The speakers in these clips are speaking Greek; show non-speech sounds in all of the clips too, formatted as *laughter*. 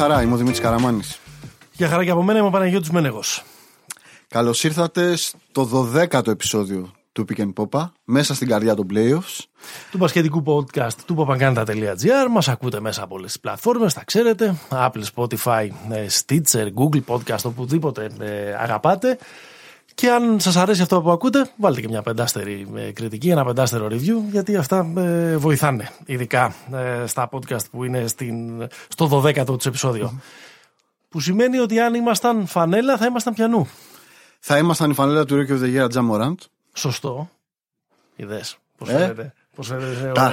χαρά, είμαι ο Δημήτρης Καραμάνης. Για χαρά και από μένα είμαι ο Παναγιώτης Μένεγος. Καλώς ήρθατε στο 12ο επεισόδιο του Pick and Popa, μέσα στην καρδιά των playoffs. Του μπασκετικού podcast του popaganda.gr. Μας ακούτε μέσα από όλες τις πλατφόρμες, τα ξέρετε. Apple, Spotify, ε, Stitcher, Google Podcast, οπουδήποτε ε, αγαπάτε. Και αν σας αρέσει αυτό που ακούτε, βάλτε και μια πεντάστερη ε, κριτική, ένα πεντάστερο review, γιατί αυτά ε, βοηθάνε, ειδικά ε, στα podcast που είναι στην, στο 12ο τους επεισόδιο. Που σημαίνει ότι αν ήμασταν φανέλα θα ήμασταν πιανού. Θα ήμασταν η φανέλα του Rookie of the Year Ja Morant. Σωστό. Είδες πώς Ε; φαίνεται. Πώς φαίνεται Τα.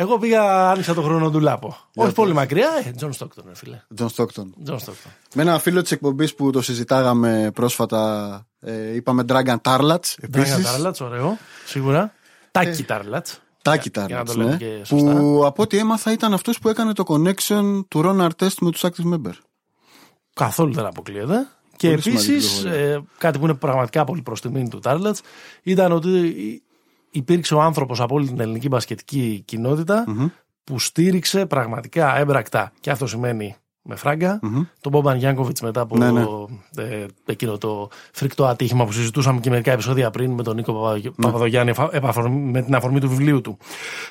Εγώ, εγώ πήγα, άνοιξα το χρόνο του Λάπο. Όχι πολύ μακριά, ε, Τζον Στόκτον, ρε φίλε. John Stockton. Τζον Στόκτον. Με ένα φίλο της εκπομπής που το συζητάγαμε πρόσφατα, ε, είπαμε Dragan Tarlac. Ντράγκαν Επίσης. Τάρλατς, ωραίο, σίγουρα. Τάκι Τάρλατς. Τάκι Για να Tarlac. το λέμε Ναι, και σωστά. που από ό,τι έμαθα ήταν αυτός που έκανε το connection του Ron Artest με τους active member. Καθόλου δεν αποκλείεται. Και Πολύ σημαντική επίσης, πληροφορία. κάτι που είναι πραγματικά πολύ προς τιμήν του Τάρλατ ήταν ότι υπήρξε ο άνθρωπος από όλη την ελληνική μπασκετική κοινότητα που στήριξε πραγματικά έμπρακτα, και αυτό σημαίνει με φράγκα, τον Μπόμπαν Γιάνκοβιτς μετά από Ναι, ναι. ε, εκείνο το φρικτό ατύχημα που συζητούσαμε και μερικά επεισόδια πριν με τον Νίκο Παπα- Παπαδογιάννη εφα- επαφορμή- με την αφορμή του βιβλίου του.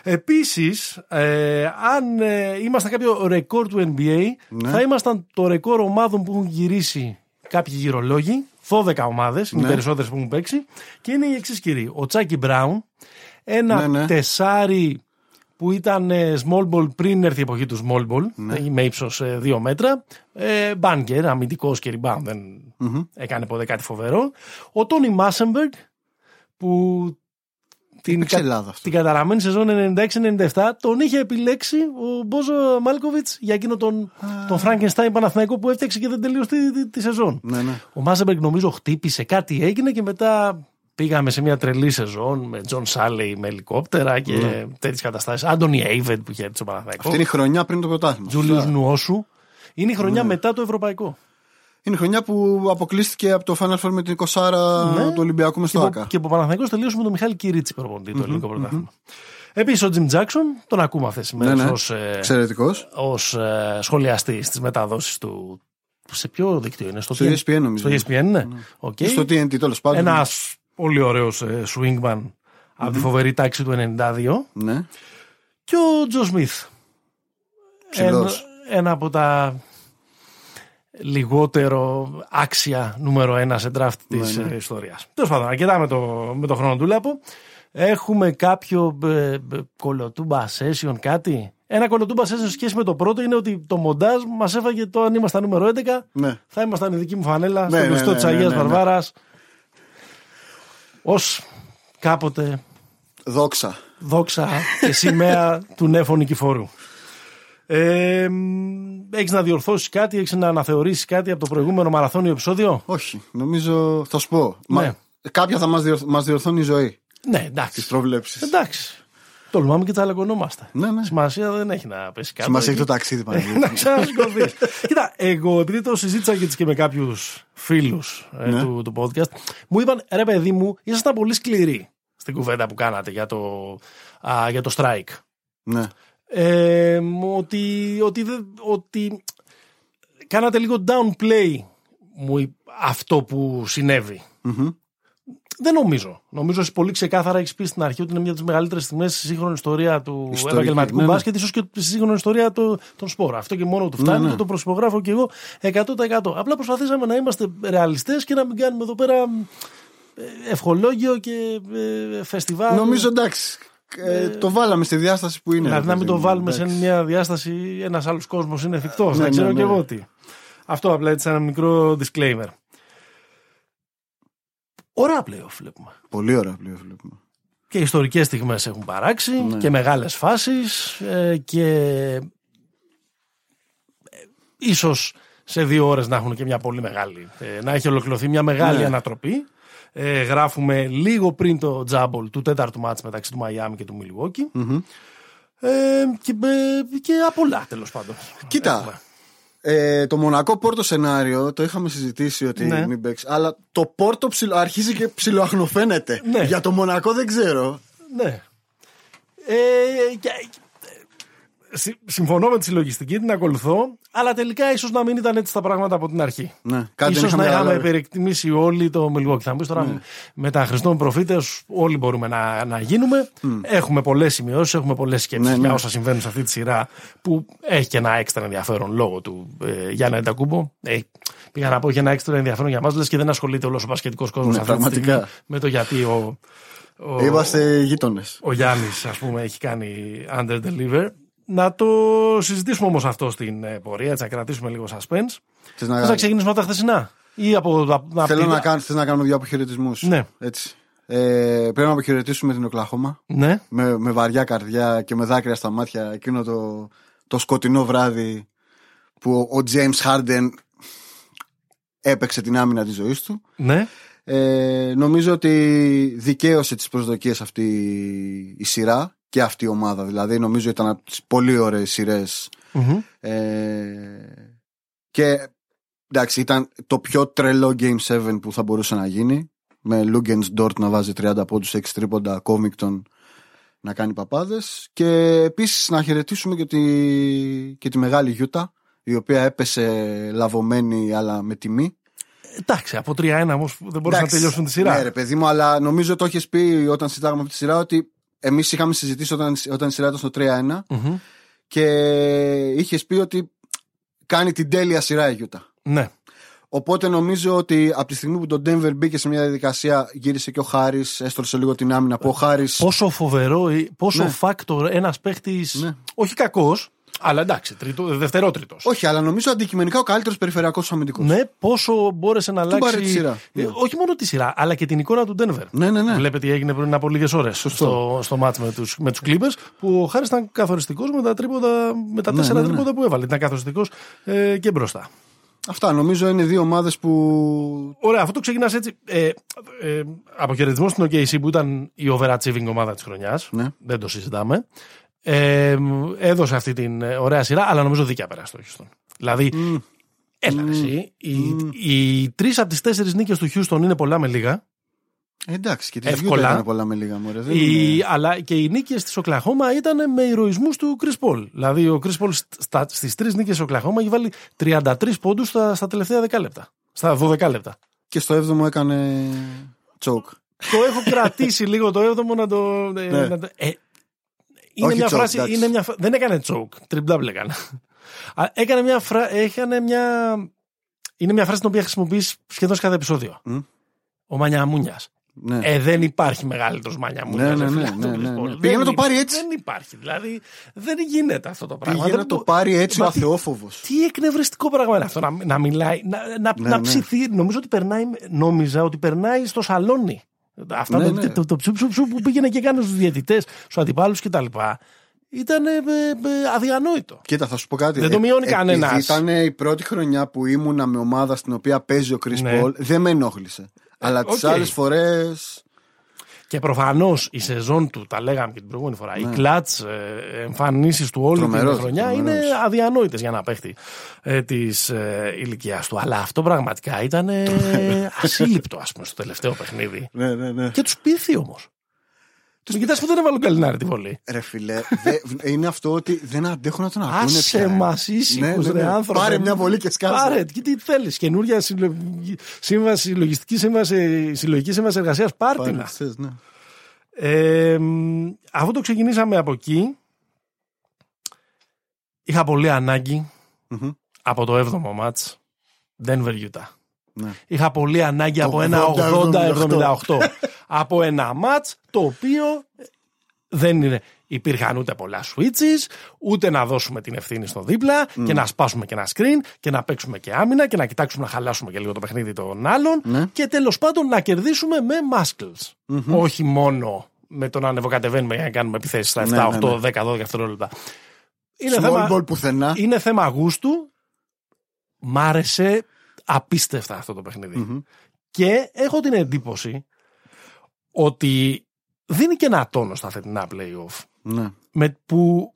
Επίσης, ε, αν ε, ήμασταν κάποιο ρεκόρ του NBA, Ναι. θα ήμασταν το ρεκόρ ομάδων που έχουν γυρίσει κάποιοι γυρολόγοι. 12 ομάδες, είναι οι Ναι. περισσότερες που έχουν παίξει. Και είναι οι εξής κύριοι. Ο Τσάκι Μπράουν, ένα Ναι, ναι. τεσάρι που ήταν ε, small ball πριν έρθει η εποχή του small ball, Ναι. ε, με ύψος 2 μέτρα. Ε, Μπάνκερ, αμυντικός και rebound, δεν έκανε ποτέ κάτι φοβερό. Ο Τόνι Μάσεμπεργκ, που την, Έπαιξε Ελλάδα αυτό. την καταραμένη σεζόν 96-97 τον είχε επιλέξει ο Μπόζο Μάλκοβιτς για εκείνο τον, τον Frankenstein Παναθηναϊκό που έφτιαξε και δεν τελείωσε τη, τη, τη σεζόν. Ναι, ναι. Ο Μάζεμπεργκ νομίζω χτύπησε, κάτι έγινε και μετά πήγαμε σε μια τρελή σεζόν με Τζον Σάλεϊ με ελικόπτερα και ναι. τέτοιες καταστάσεις. Άντονι Έιβεντ που είχε έρθει στο Παναθηναϊκό. Αυτή είναι η χρονιά πριν το πρωτάθλημα. Τζούλιος Νουόσου. Είναι η χρονιά Ναι. μετά το ευρωπαϊκό. Είναι η χρονιά που αποκλείστηκε από το Final Four με την 20 Ναι. του Ολυμπιακού μες Και, στο που- ΑΚΑ. και που ο Παναθηναϊκός τελείωσε με τον Μιχάλη Κυρίτσι προπονητή το ελληνικό πρωτάθλημα. Επίσης ο Τζιμ Τζάξον, τον ακούμε αυτές τις μέρες Ναι, ναι. ως, ε, Εξαιρετικός. ως ε, σχολιαστή στις μεταδόσεις του. Σε ποιο δίκτυο είναι, στο, Στο TNT? ESPN νομίζω. Στο ESPN, ναι. Οκ. Στο TNT τέλος πάντων. Ένας πολύ ωραίος ε, swingman από τη φοβερή τάξη του 92 Ναι. και ο Τζο Σμιθ. Ψηλός. Ένα, ένα από τα λιγότερο άξια νούμερο ένα σε draft της ναι. ε, ιστορίας. Τέλος πάντων, αρκετά με το, με το χρόνο του Λάπο. Έχουμε κάποιο ε, ε, κολοτούμπα session, κάτι; Ένα κολοτούμπα session σε σχέση με το πρώτο είναι ότι το μοντάζ μας έφαγε το αν ήμασταν νούμερο 11. Ναι. Θα ήμασταν η δική μου φανέλα Ναι, στο ναι, κλειστό ναι, της ναι, Αγίας ναι, ναι. Βαρβάρας. Ως κάποτε Δόξα. δόξα και σημαία του Νέφου Νικηφόρου. Ε, έχεις να διορθώσεις κάτι, έχεις να αναθεωρήσεις κάτι από το προηγούμενο μαραθώνιο επεισόδιο; Όχι. Νομίζω. Θα σου πω. Ναι. Μα, κάποια θα μας μας διορθώνει η ζωή. Ναι, Τι εντάξει. προβλέψεις. Εντάξει. Τολμάμε και τσαλακωνόμαστε. Ναι, ναι. Σημασία δεν έχει να πέσει κάτι. Σημασία έχει το ταξίδι *laughs* να Παναγιώτη. ξανασηκωθείς. Κοίτα, εγώ επειδή το συζήτησα και, και με κάποιους φίλους Ναι. του, του podcast, μου είπαν ρε παιδί μου, ήσασταν πολύ σκληροί στην κουβέντα που κάνατε για το, α, για το strike. ναι. Ε, ότι, ότι, δεν- ότι κάνατε λίγο downplay μου η- αυτό που συνέβη. Μμμ. Δεν νομίζω. Νομίζω ότι πολύ ξεκάθαρα έχεις πει στην αρχή ότι είναι μια από τις μεγαλύτερες τιμέ στη σύγχρονη ιστορία του Ιστορική, επαγγελματικού ναι, ναι. μπάσκετ, ίσως και στη σύγχρονη ιστορία του, των σπόρ. Αυτό και μόνο του φτάνει ναι. και το προσυπογράφω και εγώ 100%. Απλά προσπαθήσαμε να είμαστε ρεαλιστές και να μην κάνουμε εδώ πέρα ε, ευχολόγιο και ε, φεστιβάλ. Νομίζω εντάξει. Ε, το βάλαμε στη διάσταση που είναι. Δηλαδή ρε να μην παιδί το μου, βάλουμε σε εντάξει. μια διάσταση ένας άλλος κόσμος είναι εφικτός. Ναι, δεν ξέρω ναι, και ναι. εγώ τι. Αυτό απλά έτσι ένα μικρό disclaimer. Ωραία playoff βλέπουμε. Πολύ ωραία πλέον βλέπουμε. Και ιστορικές στιγμές έχουν παράξει Ναι. και μεγάλες φάσεις ε, και ε, ίσως σε δύο ώρες να έχουν και μια πολύ μεγάλη, ε, να έχει ολοκληρωθεί μια μεγάλη Ναι. ανατροπή. Ε, γράφουμε λίγο πριν το τζάμπολ του τέταρτου μάτς μεταξύ του Μαϊάμι και του μιλγοκι Ε, και, ε, και απ' όλα τέλος πάντων. Κοίτα. Έχουμε. Ε, το Μονακό Πόρτο σενάριο το είχαμε συζητήσει ότι Ναι. μην παίξει. Αλλά το Πόρτο ψιλο, αρχίζει και ψιλοαχνοφαίνεται. Ναι. Για το Μονακό δεν ξέρω. Ναι. Ε, και- συμφωνώ με τη συλλογιστική, την ακολουθώ, αλλά τελικά ίσως να μην ήταν έτσι τα πράγματα από την αρχή. Ναι, ίσως να είχαμε υπερεκτιμήσει όλοι το Milwaukee. Θα μου τώρα ναι. με τα Χριστών προφήτες, όλοι μπορούμε να, να γίνουμε. Έχουμε πολλές σημειώσεις, έχουμε πολλές σκέψεις ναι, για ναι. όσα συμβαίνουν σε αυτή τη σειρά που έχει και ένα έξτρα ενδιαφέρον λόγω του ε, Γιάννα Εντακούμπο. Ε, πήγα να πω έχει ένα έξτρα ενδιαφέρον για μας, λες και δεν ασχολείται όλος ο πασχετικό κόσμος ναι, αυτή με το γιατί ο. ο Είμαστε γείτονες. Ο Γιάννης, ας πούμε, έχει κάνει under deliver. Να το συζητήσουμε όμως αυτό στην ε, πορεία, έτσι να κρατήσουμε λίγο suspense. Θες να, να ξεκινήσουμε από τα χθεσινά. Ή από, Θέλω να, κάνω, θες να κάνουμε δύο αποχαιρετισμούς. Ναι. Έτσι. Ε, πρέπει να αποχαιρετήσουμε την Οκλαχώμα. Ναι. Με, με βαριά καρδιά και με δάκρυα στα μάτια εκείνο το, το σκοτεινό βράδυ που ο, ο James Harden έπαιξε την άμυνα της ζωής του. Ναι. Ε, νομίζω ότι δικαίωσε τις προσδοκίες αυτή η σειρά και αυτή η ομάδα. Δηλαδή νομίζω ήταν από τις πολύ ωραίες Ε, και εντάξει ήταν το πιο τρελό Game 7 που θα μπορούσε να γίνει. Με Λούγκενς Ντόρτ να βάζει 30 πόντους, 6 τρίποντα, Κόμικτον να κάνει παπάδες. Και επίσης να χαιρετήσουμε και τη, και τη μεγάλη Γιούτα η οποία έπεσε λαβωμένη αλλά με τιμή. Εντάξει, από 3-1 όμως δεν μπορούσαν να τελειώσουν τη σειρά. Ναι, ρε παιδί μου, αλλά νομίζω το έχεις πει όταν συζητάγαμε αυτή τη σειρά ότι εμείς είχαμε συζητήσει όταν, όταν η σειρά ήταν στο 3-1 και είχες πει ότι κάνει την τέλεια σειρά η Γιούτα. Ναι. Οπότε νομίζω ότι από τη στιγμή που το Denver μπήκε σε μια διαδικασία, γύρισε και ο Χάρη, έστρωσε λίγο την άμυνα. Που ο Χάρης... Πόσο φοβερό, πόσο ναι. factor ένας παίχτη. Ναι. Όχι κακός, αλλά εντάξει, τρίτο, δευτερότριτο. Όχι, αλλά νομίζω αντικειμενικά ο καλύτερος περιφερειακός αμυντικός. Ναι, πόσο μπόρεσε να αλλάξει. Τη σειρά. Ε, όχι μόνο τη σειρά, αλλά και την εικόνα του Ντένβερ. Ναι, ναι, ναι. Βλέπετε τι έγινε πριν από λίγες ώρες στο, στο μάτς με τους με τους Clippers, που ο Χάρης ήταν καθοριστικός με τα, τρίποτα, με τα ναι, τέσσερα ναι, ναι. τρίποτα που έβαλε. Ήταν καθοριστικός ε, και μπροστά. Αυτά νομίζω είναι δύο ομάδες που. Ωραία, αυτό το ξεκινάς έτσι. Ε, ε, αποχαιρετισμός στην OKC που ήταν η overachieving ομάδα της χρονιάς. Ναι. Δεν το συζητάμε. Ε, έδωσε αυτή την ε, ωραία σειρά, αλλά νομίζω δίκαια πέρασε το Houston. Δηλαδή, mm. έλα mm. εσύ, οι, mm. οι τρεις από τις τέσσερις νίκες του Houston είναι πολλά με λίγα. Ε, εντάξει, και τις εύκολα είναι πολλά με λίγα μωρέ. Δεν η, είναι... Αλλά και οι νίκες της Οκλαχώμα ήταν με ηρωισμούς του Chris Paul. Δηλαδή, ο Chris Paul στις τρεις νίκες τη Οκλαχώμα έχει βάλει 33 πόντους στα, στα τελευταία 10 λεπτά. Στα 12 λεπτά. Και στο 7ο έκανε τσόκ. το έχω κρατήσει *laughs* λίγο το 7ο να το. Ε, ναι. να το ε, είναι μια φράση. Είναι μια, δεν έκανε τσόκ. Τριμπλάμπλ έκανε. έκανε μια, φρα, έκανε μια. Είναι μια φράση την οποία χρησιμοποιείς σχεδόν σε κάθε επεισόδιο. Mm. Ο Μανιαμούνιας. Ναι. Ε, δεν υπάρχει μεγαλύτερος Μανιαμούνιας. Ναι, ναι, ναι, ναι, ναι, Πήγε να το πάρει έτσι. Δεν υπάρχει. Δηλαδή δεν γίνεται αυτό το πράγμα. Πήγε να το πάρει έτσι ο αθεόφοβος. Τι εκνευριστικό πράγμα είναι αυτό να, να μιλάει, να, να, ναι, να ψηθεί. Νομίζω ότι περνάει, νόμιζα ότι περνάει στο σαλόνι. Αυτά ναι, το, ναι. το, το, ψου, ψου, ψου, που πήγαινε και έκανε στους διαιτητές, στους αντιπάλους κτλ. Ήταν ε, ε, αδιανόητο. Κοίτα, θα σου πω κάτι. Δεν το μειώνει ε, κανένας. Ήταν η πρώτη χρονιά που ήμουνα με ομάδα στην οποία παίζει ο Chris ναι. Paul, δεν με ενόχλησε. Αλλά okay. τι άλλες φορές. Και προφανώς η σεζόν του, τα λέγαμε και την προηγούμενη φορά, ναι. οι κλατς ε, εμφανίσεις του όλη την χρονιά τρομερός. είναι αδιανόητες για να παίχτη ε, της ε, ηλικίας του. Αλλά αυτό πραγματικά ήταν ε, ασύλληπτο, ας πούμε, στο τελευταίο παιχνίδι. Ναι, ναι, ναι. Και τους πείθει όμως. Τους κοιτάς που δεν έβαλε καλινάρι τη βολή. Ρε φιλέ, δε, είναι αυτό ότι δεν αντέχουν να τον ακούνε. Άσε μας ήσυχου, ναι, ναι, ναι. ρε άνθρωπο. Πάρε μια βολή και σκάσε. Πάρε, και τι θέλεις. Καινούρια σύμβαση, λογιστική σύμβαση, συλλογική σύμβαση εργασίας. Πάρτε να. Ναι. Ε, αφού το ξεκινήσαμε από εκεί, είχα πολύ από το 7ο μάτς Denver Utah. Ναι. Είχα πολύ ανάγκη από ένα 80-78. *laughs* από ένα μάτς το οποίο δεν είναι. Υπήρχαν ούτε πολλά switches, ούτε να δώσουμε την ευθύνη στο δίπλα και να σπάσουμε και ένα screen και να παίξουμε και άμυνα και να κοιτάξουμε να χαλάσουμε και λίγο το παιχνίδι των άλλων ναι. και τέλος πάντων να κερδίσουμε με muscles. Όχι μόνο με το να ανεβοκατεβαίνουμε για να κάνουμε επιθέσεις στα 7, ναι, 8, 10, 12 δευτερόλεπτα. Είναι θέμα, πουθενά. είναι θέμα γούστου. Μ' άρεσε απίστευτα αυτό το παιχνιδι Και έχω την εντύπωση ότι δίνει και ένα τόνο στα φετινά playoff. Ναι. Με που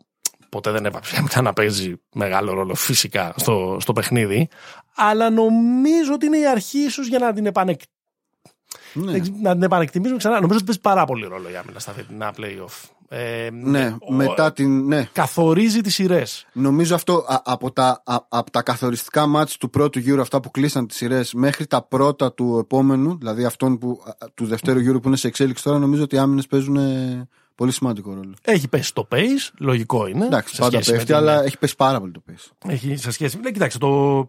ποτέ δεν έπαψε μετά να παίζει μεγάλο ρόλο φυσικά στο, στο παιχνίδι. Αλλά νομίζω ότι είναι η αρχή ίσως για να την επανεκ... Ναι. Δεν ξε- Να την επανεκτιμήσουμε ξανά. Νομίζω ότι παίζει πάρα πολύ ρόλο η άμυνα στα φετινά playoff. Ε, Ναι, ο- μετά την. Ναι. Καθορίζει τις σειρές. Νομίζω αυτό α- από τα, α- από τα καθοριστικά μάτς του πρώτου γύρου, αυτά που κλείσαν τις σειρές, μέχρι τα πρώτα του επόμενου, δηλαδή αυτόν που, α, του δευτέρου γύρου που είναι σε εξέλιξη τώρα, νομίζω ότι οι άμυνες παίζουν ε, πολύ σημαντικό ρόλο. Έχει πέσει το pace, λογικό είναι. Εντάξει, σε πάντα σχέση με πέφτει, την- αλλά έχει πέσει πάρα πολύ το pace. Έχει σε σχέση. Ναι, κοιτάξτε, το...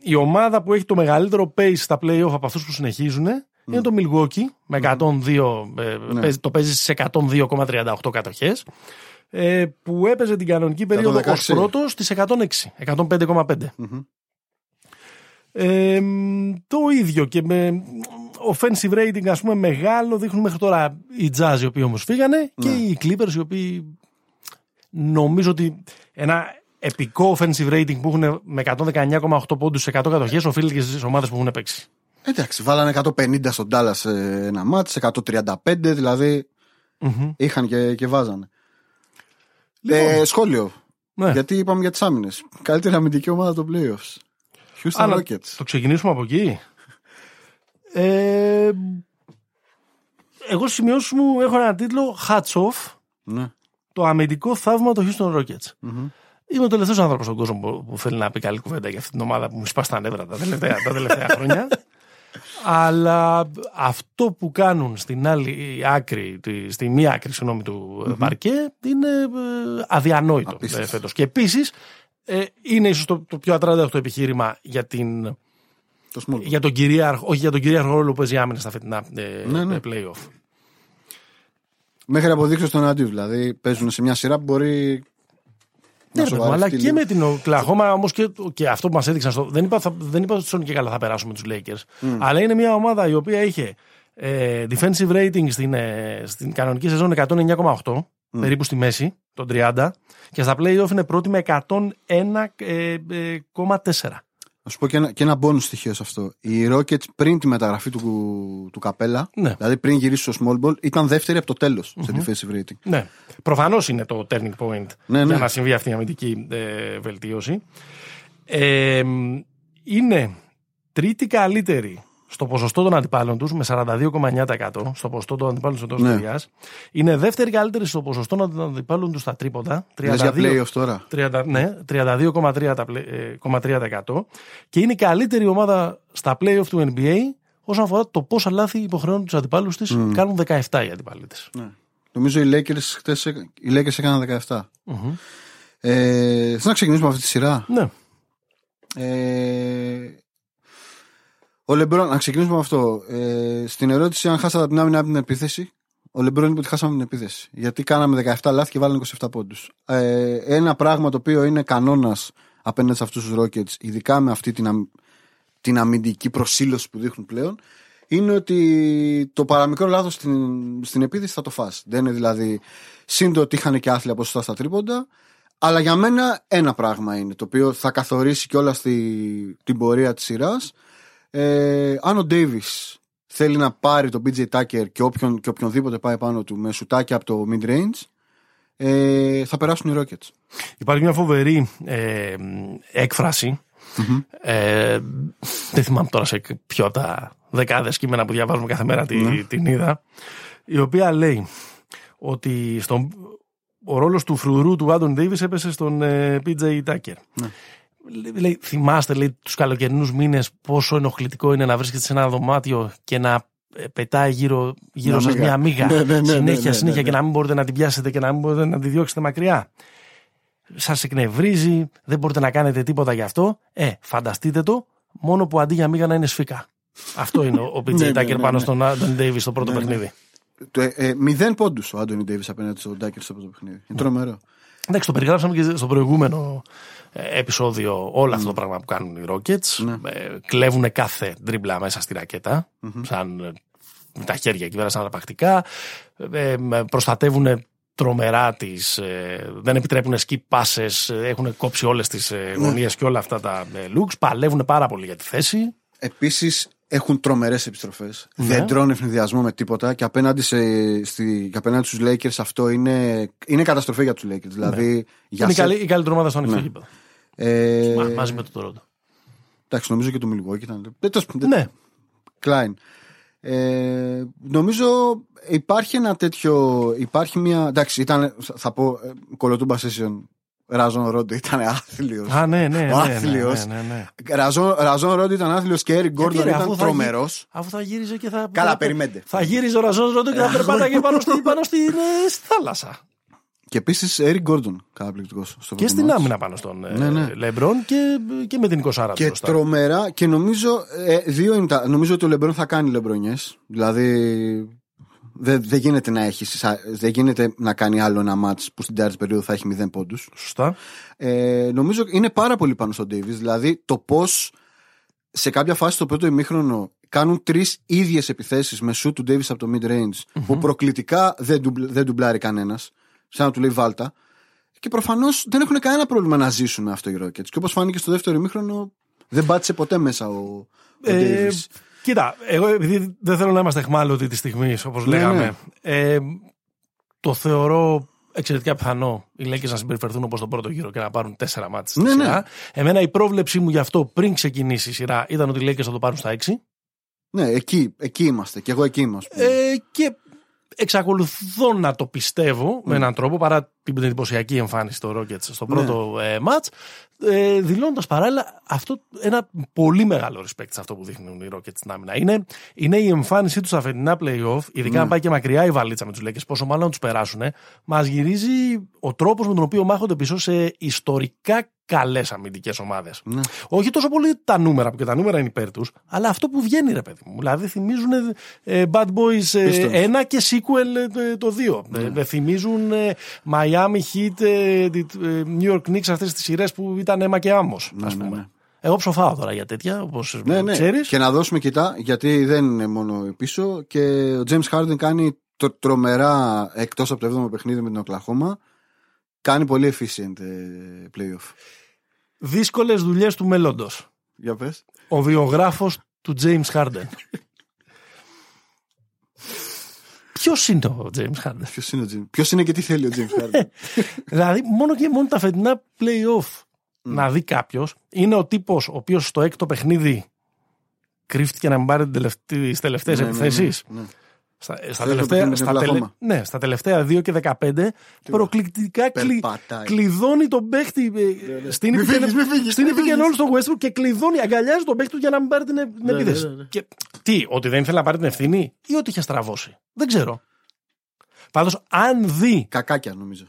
η ομάδα που έχει το μεγαλύτερο pace στα playoff από αυτούς που συνεχίζουν είναι το Milwaukee με 102, ε, Ναι. παίζει- το παίζει στι 102,38 κατοχές. Ε, που έπαιζε την κανονική περίοδο 116. ως πρώτος στις 106, 105,5. Μμμ. Ε, μ, το ίδιο και με offensive rating ας πούμε μεγάλο δείχνουν μέχρι τώρα οι Jazz οι οποίοι όμως φύγανε και Ναι. οι Clippers οι οποίοι νομίζω ότι ένα επικό offensive rating που έχουν με 119,8 πόντους σε 100 κατοχές οφείλεται και στις ομάδες που έχουν παίξει. Εντάξει, βάλανε 150 στον Dallas σε ένα μάτς, 135, δηλαδή Μμμ. είχαν και, και βάζανε. Λοιπόν, Ε, σχόλιο. ναι. Γιατί είπαμε για τις άμυνες. Καλύτερη αμυντική ομάδα των playoffs. Houston Α, να Rockets. Το ξεκινήσουμε από εκεί. Ε, εγώ στις σημειώσεις μου έχω ένα τίτλο Hats Off Ναι. το αμυντικό θαύμα των Houston Rockets. Μμμ. Είμαι ο τελευταίος άνθρωπος στον κόσμο που, που θέλει να πει καλή κουβέντα για αυτή την ομάδα που μου σπάσει τα νεύρα τα τελευταία, τα τελευταία *laughs* χρόνια. Αλλά αυτό που κάνουν στην άλλη άκρη, τη- στη μία άκρη συγγνώμη, του mm παρκέ είναι ε, αδιανόητο Απίστευτο. ε, φέτος. Και επίσης είναι ίσως το, το πιο ατράνταχτο επιχείρημα για, την, Το small ball. για, τον κυρίαρχο, όχι για τον κυρίαρχο ρόλο που παίζει η άμυνα στα φετινά ε, Ναι, ναι. ε, playoff. Μέχρι αποδείξω τον αντίο. Δηλαδή παίζουν σε μια σειρά που μπορεί. Ναι, να ρε παιδί μου, αλλά σοβαρευτεί και λίγο. με την Οκλαχώμα όμως και, και αυτό που μας έδειξαν. Στο, δεν είπα, θα, δεν είπα ότι και καλά θα περάσουμε τους Lakers. Αλλά είναι μια ομάδα η οποία είχε ε, defensive rating στην, ε, στην κανονική σεζόν 109,8, περίπου στη μέση, των 30, και στα playoff είναι πρώτη με 101,4. Να σου πω και ένα, και ένα bonus στοιχείο σε αυτό. Οι Rockets πριν τη μεταγραφή του, του Καπέλα, Ναι. δηλαδή πριν γυρίσει στο small ball, ήταν δεύτερη από το τέλος σε defensive rating. Ναι. Προφανώς είναι το turning point Ναι, ναι. για να συμβεί αυτή η αμυντική ε, βελτίωση. Ε, είναι τρίτη καλύτερη στο ποσοστό των αντιπάλων τους με 42,9% στο ποσοστό των αντιπάλων του εντό Ναι. ναι. Είναι δεύτερη καλύτερη στο ποσοστό των αντιπάλων τους στα τρίποντα. Λες για playoff τώρα. 30, ναι, 32,3% τα πλε- ε, 0,3% και είναι η καλύτερη ομάδα στα playoff του NBA όσον αφορά το πόσα λάθη υποχρεώνουν τους αντιπάλους της. Κάνουν 17 οι αντιπάλοι της. Ναι. Νομίζω οι Lakers, χτες, έκα- οι Lakers έκαναν 17. Ε, θέλω να ξεκινήσουμε αυτή τη σειρά; Ναι. Ε, ο Λεμπρόν, να ξεκινήσουμε με αυτό. Ε, στην ερώτηση αν χάσατε την άμυνα από την επίθεση, ο Λεμπρόν είπε ότι χάσαμε την επίθεση. Γιατί κάναμε 17 λάθη και βάλανε 27 πόντους. Ε, ένα πράγμα το οποίο είναι κανόνας απέναντι σε αυτούς τους Rockets, ειδικά με αυτή την, αμ- την αμυντική προσήλωση που δείχνουν πλέον, είναι ότι το παραμικρό λάθος στην, στην επίθεση θα το φας. Δεν είναι δηλαδή σύντο ότι είχαν και άθλια ποσοστά στα τρίποντα. Αλλά για μένα ένα πράγμα είναι το οποίο θα καθορίσει και όλα στη, την πορεία της σειράς. Ε, αν ο Ντέιβις θέλει να πάρει τον BJ Tucker και, όποιον, και οποιονδήποτε πάει πάνω του με σουτάκια από το mid-range, ε, θα περάσουν οι Rockets. Υπάρχει μια φοβερή ε, εκφραση Ε, δεν θυμάμαι τώρα σε ποιο από τα δεκάδες κείμενα που διαβάζουμε κάθε μέρα τη, την είδα. Η οποία λέει ότι στον, ο ρόλος του φρουρού του Άντων Ντέιβις έπεσε στον ε, PJ Tucker. Λέει- Λέει, θυμάστε λέει, τους καλοκαιρινούς μήνες πόσο ενοχλητικό είναι να βρίσκεται σε ένα δωμάτιο και να ε, πετάει γύρω, γύρω Μια σας μύγα. μια μύγα Ναι, ναι, ναι, ναι, συνέχεια, ναι, συνέχεια ναι. και να μην μπορείτε να την πιάσετε και να μην μπορείτε να τη διώξετε μακριά. Σας εκνευρίζει, δεν μπορείτε να κάνετε τίποτα γι' αυτό. Ε, φανταστείτε το, μόνο που αντί για μύγα να είναι σφίκα. Αυτό είναι ο *laughs* PJ Ναι, ναι, Tucker ναι, πάνω ναι. στον Άντων Ντέιβις στο πρώτο Ναι, ναι. παιχνίδι. Το, ε, ε, μηδέν πόντους ο Άντωνι Ντέιβις απέναντι στον Tucker στο πρώτο παιχνίδι. Είναι τρομερό. Εντάξει, το περιγράψαμε και στο προηγούμενο ε, επεισόδιο όλο αυτό το πράγμα που κάνουν οι Rockets. Ναι. Ε, κλέβουν κάθε τρίμπλα μέσα στη ρακετα σαν ε, με τα χέρια εκεί πέρα, σαν αρπακτικά. Ε, ε, προστατεύουν τρομερά τις, ε, δεν επιτρέπουν skip passes, ε, έχουν κόψει όλες τις ε, γωνίες και όλα αυτά τα ε, looks, παλεύουν πάρα πολύ για τη θέση. Επίσης έχουν τρομερές επιστροφές. Ναι. Δεν τρώνε ευνηδιασμό με τίποτα και απέναντι, σε, στη, και απέναντι στους Lakers αυτό είναι, είναι καταστροφή για τους Lakers. Δηλαδή, για Ναι. είναι η, σε- καλή, η καλύτερη ομάδα στο ανοιχτό Ναι. γήπεδο. ε, Μα- Μαζί με το Toronto. εντάξει, νομίζω και το Milwaukee ήταν. Δεν το Ναι, Klein. Ε, νομίζω υπάρχει ένα τέτοιο. Υπάρχει μια. Εντάξει, ήταν. Θα πω. Ε, κολοτούμπα session. Ραζόν Ρόντο ήταν άθλιος. Α, ναι, ναι. ναι, άθλιος. Ναι, ναι, ναι. Ραζόν, Ραζόν Ρόντο ήταν άθλιος και Έρικ Γκόρντον ρε, ήταν αφού θα τρομερός. γι- Αφού θα γύριζε και θα. Καλά, θα- περιμένετε. Θα γύριζε ο Ραζόν Ρόντο και θα περπάταγε πάνω, στη, πάνω στην ε, στη θάλασσα. Και επίσης Έρικ Γκόρντον, καταπληκτικός. Στο Και πρώτο στην μάτς. άμυνα πάνω στον ε, Ναι, ναι. Λεμπρόν και, και με την 20 Και τρομερά και νομίζω. Ε, δύο είναι τα, νομίζω ότι ο Λεμπρόν θα κάνει λεμπρονιές. Δηλαδή. Δεν δεν γίνεται να έχεις. Δεν γίνεται να κάνει άλλο ένα μάτς που στην τέταρτη περίοδο θα έχει 0 πόντους. Σωστά. Ε, νομίζω είναι πάρα πολύ πάνω στον Davis. Δηλαδή το πώς σε κάποια φάση στο πρώτο ημίχρονο κάνουν τρεις ίδιες επιθέσεις με σου του Davis από το mid range που προκλητικά δεν, ντουμπλ, δεν ντουμπλάρει κανένας. Σαν να του λέει βάλτα. Και προφανώς δεν έχουν κανένα πρόβλημα να ζήσουν με αυτό οι Rockets. Και όπως φάνηκε στο δεύτερο ημίχρονο, δεν πάτησε ποτέ μέσα ο, ο Ε, Davis. Κοίτα, εγώ επειδή δεν θέλω να είμαστε εχμάλωτοι της στιγμής, όπως Ναι, λέγαμε, ναι. ε, το θεωρώ εξαιρετικά πιθανό οι Lakers να συμπεριφερθούν όπως τον πρώτο γύρο και να πάρουν τέσσερα μάτια στη Ναι, ναι. σειρά. Εμένα η πρόβλεψή μου γι' αυτό πριν ξεκινήσει η σειρά ήταν ότι οι Lakers θα το πάρουν στα 6. Ναι, εκεί, εκεί είμαστε. Και εγώ εκεί είμαι. ας πούμε. Ε, και εξακολουθώ να το πιστεύω με έναν τρόπο παρά την εντυπωσιακή εμφάνιση στο Rockets στο πρώτο ε, μάτς ε, δηλώνοντας παράλληλα αυτό ένα πολύ μεγάλο respect σε αυτό που δείχνουν οι Rockets στην άμυνα. Είναι, είναι η εμφάνισή τους στα φετινά play-off, ειδικά αν πάει και μακριά η βαλίτσα με τους Lakers, πόσο μάλλον να τους περάσουν, μας γυρίζει ο τρόπος με τον οποίο μάχονται πίσω σε ιστορικά καλές αμυντικές ομάδες. Ναι. Όχι τόσο πολύ τα νούμερα, που και τα νούμερα είναι υπέρ τους, αλλά αυτό που βγαίνει, ρε παιδί μου. Δηλαδή θυμίζουν ε, Bad Boys Pistons. ε, 1 και sequel ε, το 2. Ναι. Ε, θυμίζουν ε, Miami Heat, ε, τη- ε, New York Knicks αυτές τις σειρές που ήταν αίμα και άμμος. Ναι, ας ναι, πούμε. ναι. Εγώ ψοφάω τώρα για τέτοια, όπως Ναι, ναι. ξέρεις. Και να δώσουμε κοιτά, γιατί δεν είναι μόνο πίσω. Και ο James Harden κάνει το τρομερά εκτός από το 7ο παιχνίδι με την Οκλαχώμα. Κάνει πολύ efficient ε, playoff. Δύσκολες δουλειές του μέλλοντος. Για πες. Ο βιογράφος του James Harden. Ποιος είναι ο James Harden; Ποιος είναι ο James. Ποιος είναι και τι θέλει ο James Harden; *laughs* δηλαδή, μόνο και μόνο τα φετινά playoff να δει κάποιος είναι ο τύπος ο οποίος στο έκτο παιχνίδι κρύφτηκε να μην πάρει τις τελευταίες Ναι, ναι, ναι, επιθέσει. ναι. Στα, στα, Θες το τελευταία, παιχνίδι με στα, την τελε- Οκλαχώμα. ναι, στα τελευταία 2 και 15 προκλητικά κλει, Περπατάει. κλειδώνει τον παίχτη ε, στην Μη pick and- φύγεις, μη φύγεις, στην μη pick and φύγεις. roll στο Westbrook και κλειδώνει, αγκαλιάζει τον παίχτη του για να μην πάρει την, ε- την Ναι, επίθεση. ναι, ναι, ναι. Και τι, ότι δεν ήθελε να πάρει την ευθύνη ή ότι είχε στραβώσει. Δεν ξέρω. Πάντως αν δει. Κακάκια νομίζω.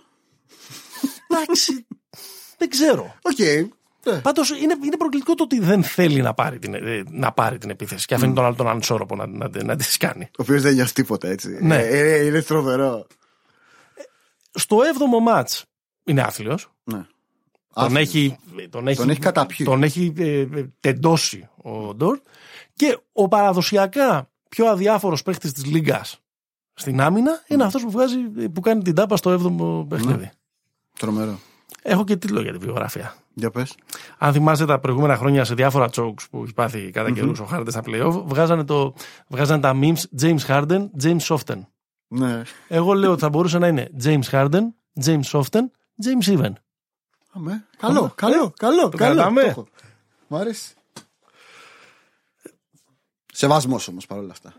Εντάξει. Δεν ξέρω. Οκ. Ναι. Πάντως είναι, είναι προκλητικό το ότι δεν θέλει να πάρει την, ε, να πάρει την επίθεση και αφήνει τον άλλο τον ανισόρροπο να, να, να, τη κάνει. Ο οποίος δεν νοιάζει τίποτα έτσι. Ναι. Ε, ε, είναι τρομερό. Στο 7ο μάτς είναι άθλιος. Ναι. Τον Άθλιος. έχει, τον έχει, Τον έχει καταπιεί. Τον έχει ε, ε, τεντώσει ο Ντόρτ. Και ο παραδοσιακά πιο αδιάφορος παίχτης της Λίγκας στην άμυνα είναι αυτός που, βγάζει, που κάνει την τάπα στο 7ο παιχνίδι. Τρομερό. Έχω και τίτλο για τη βιογραφία. Για πες. Αν θυμάστε τα προηγούμενα χρόνια σε διάφορα chokes που έχει πάθει κατά καιρούς ο Harden στα playoff, βγάζανε, το, βγάζανε τα memes James Harden, James Soften. Ναι. Εγώ λέω ότι θα μπορούσε να είναι James Harden, James Soften, James Even. Αμέ. Καλό, Ε, καλό, καλό. το καλό. κρατάμε. Το έχω. Μ' αρέσει. Σεβασμός όμως παρόλα αυτά.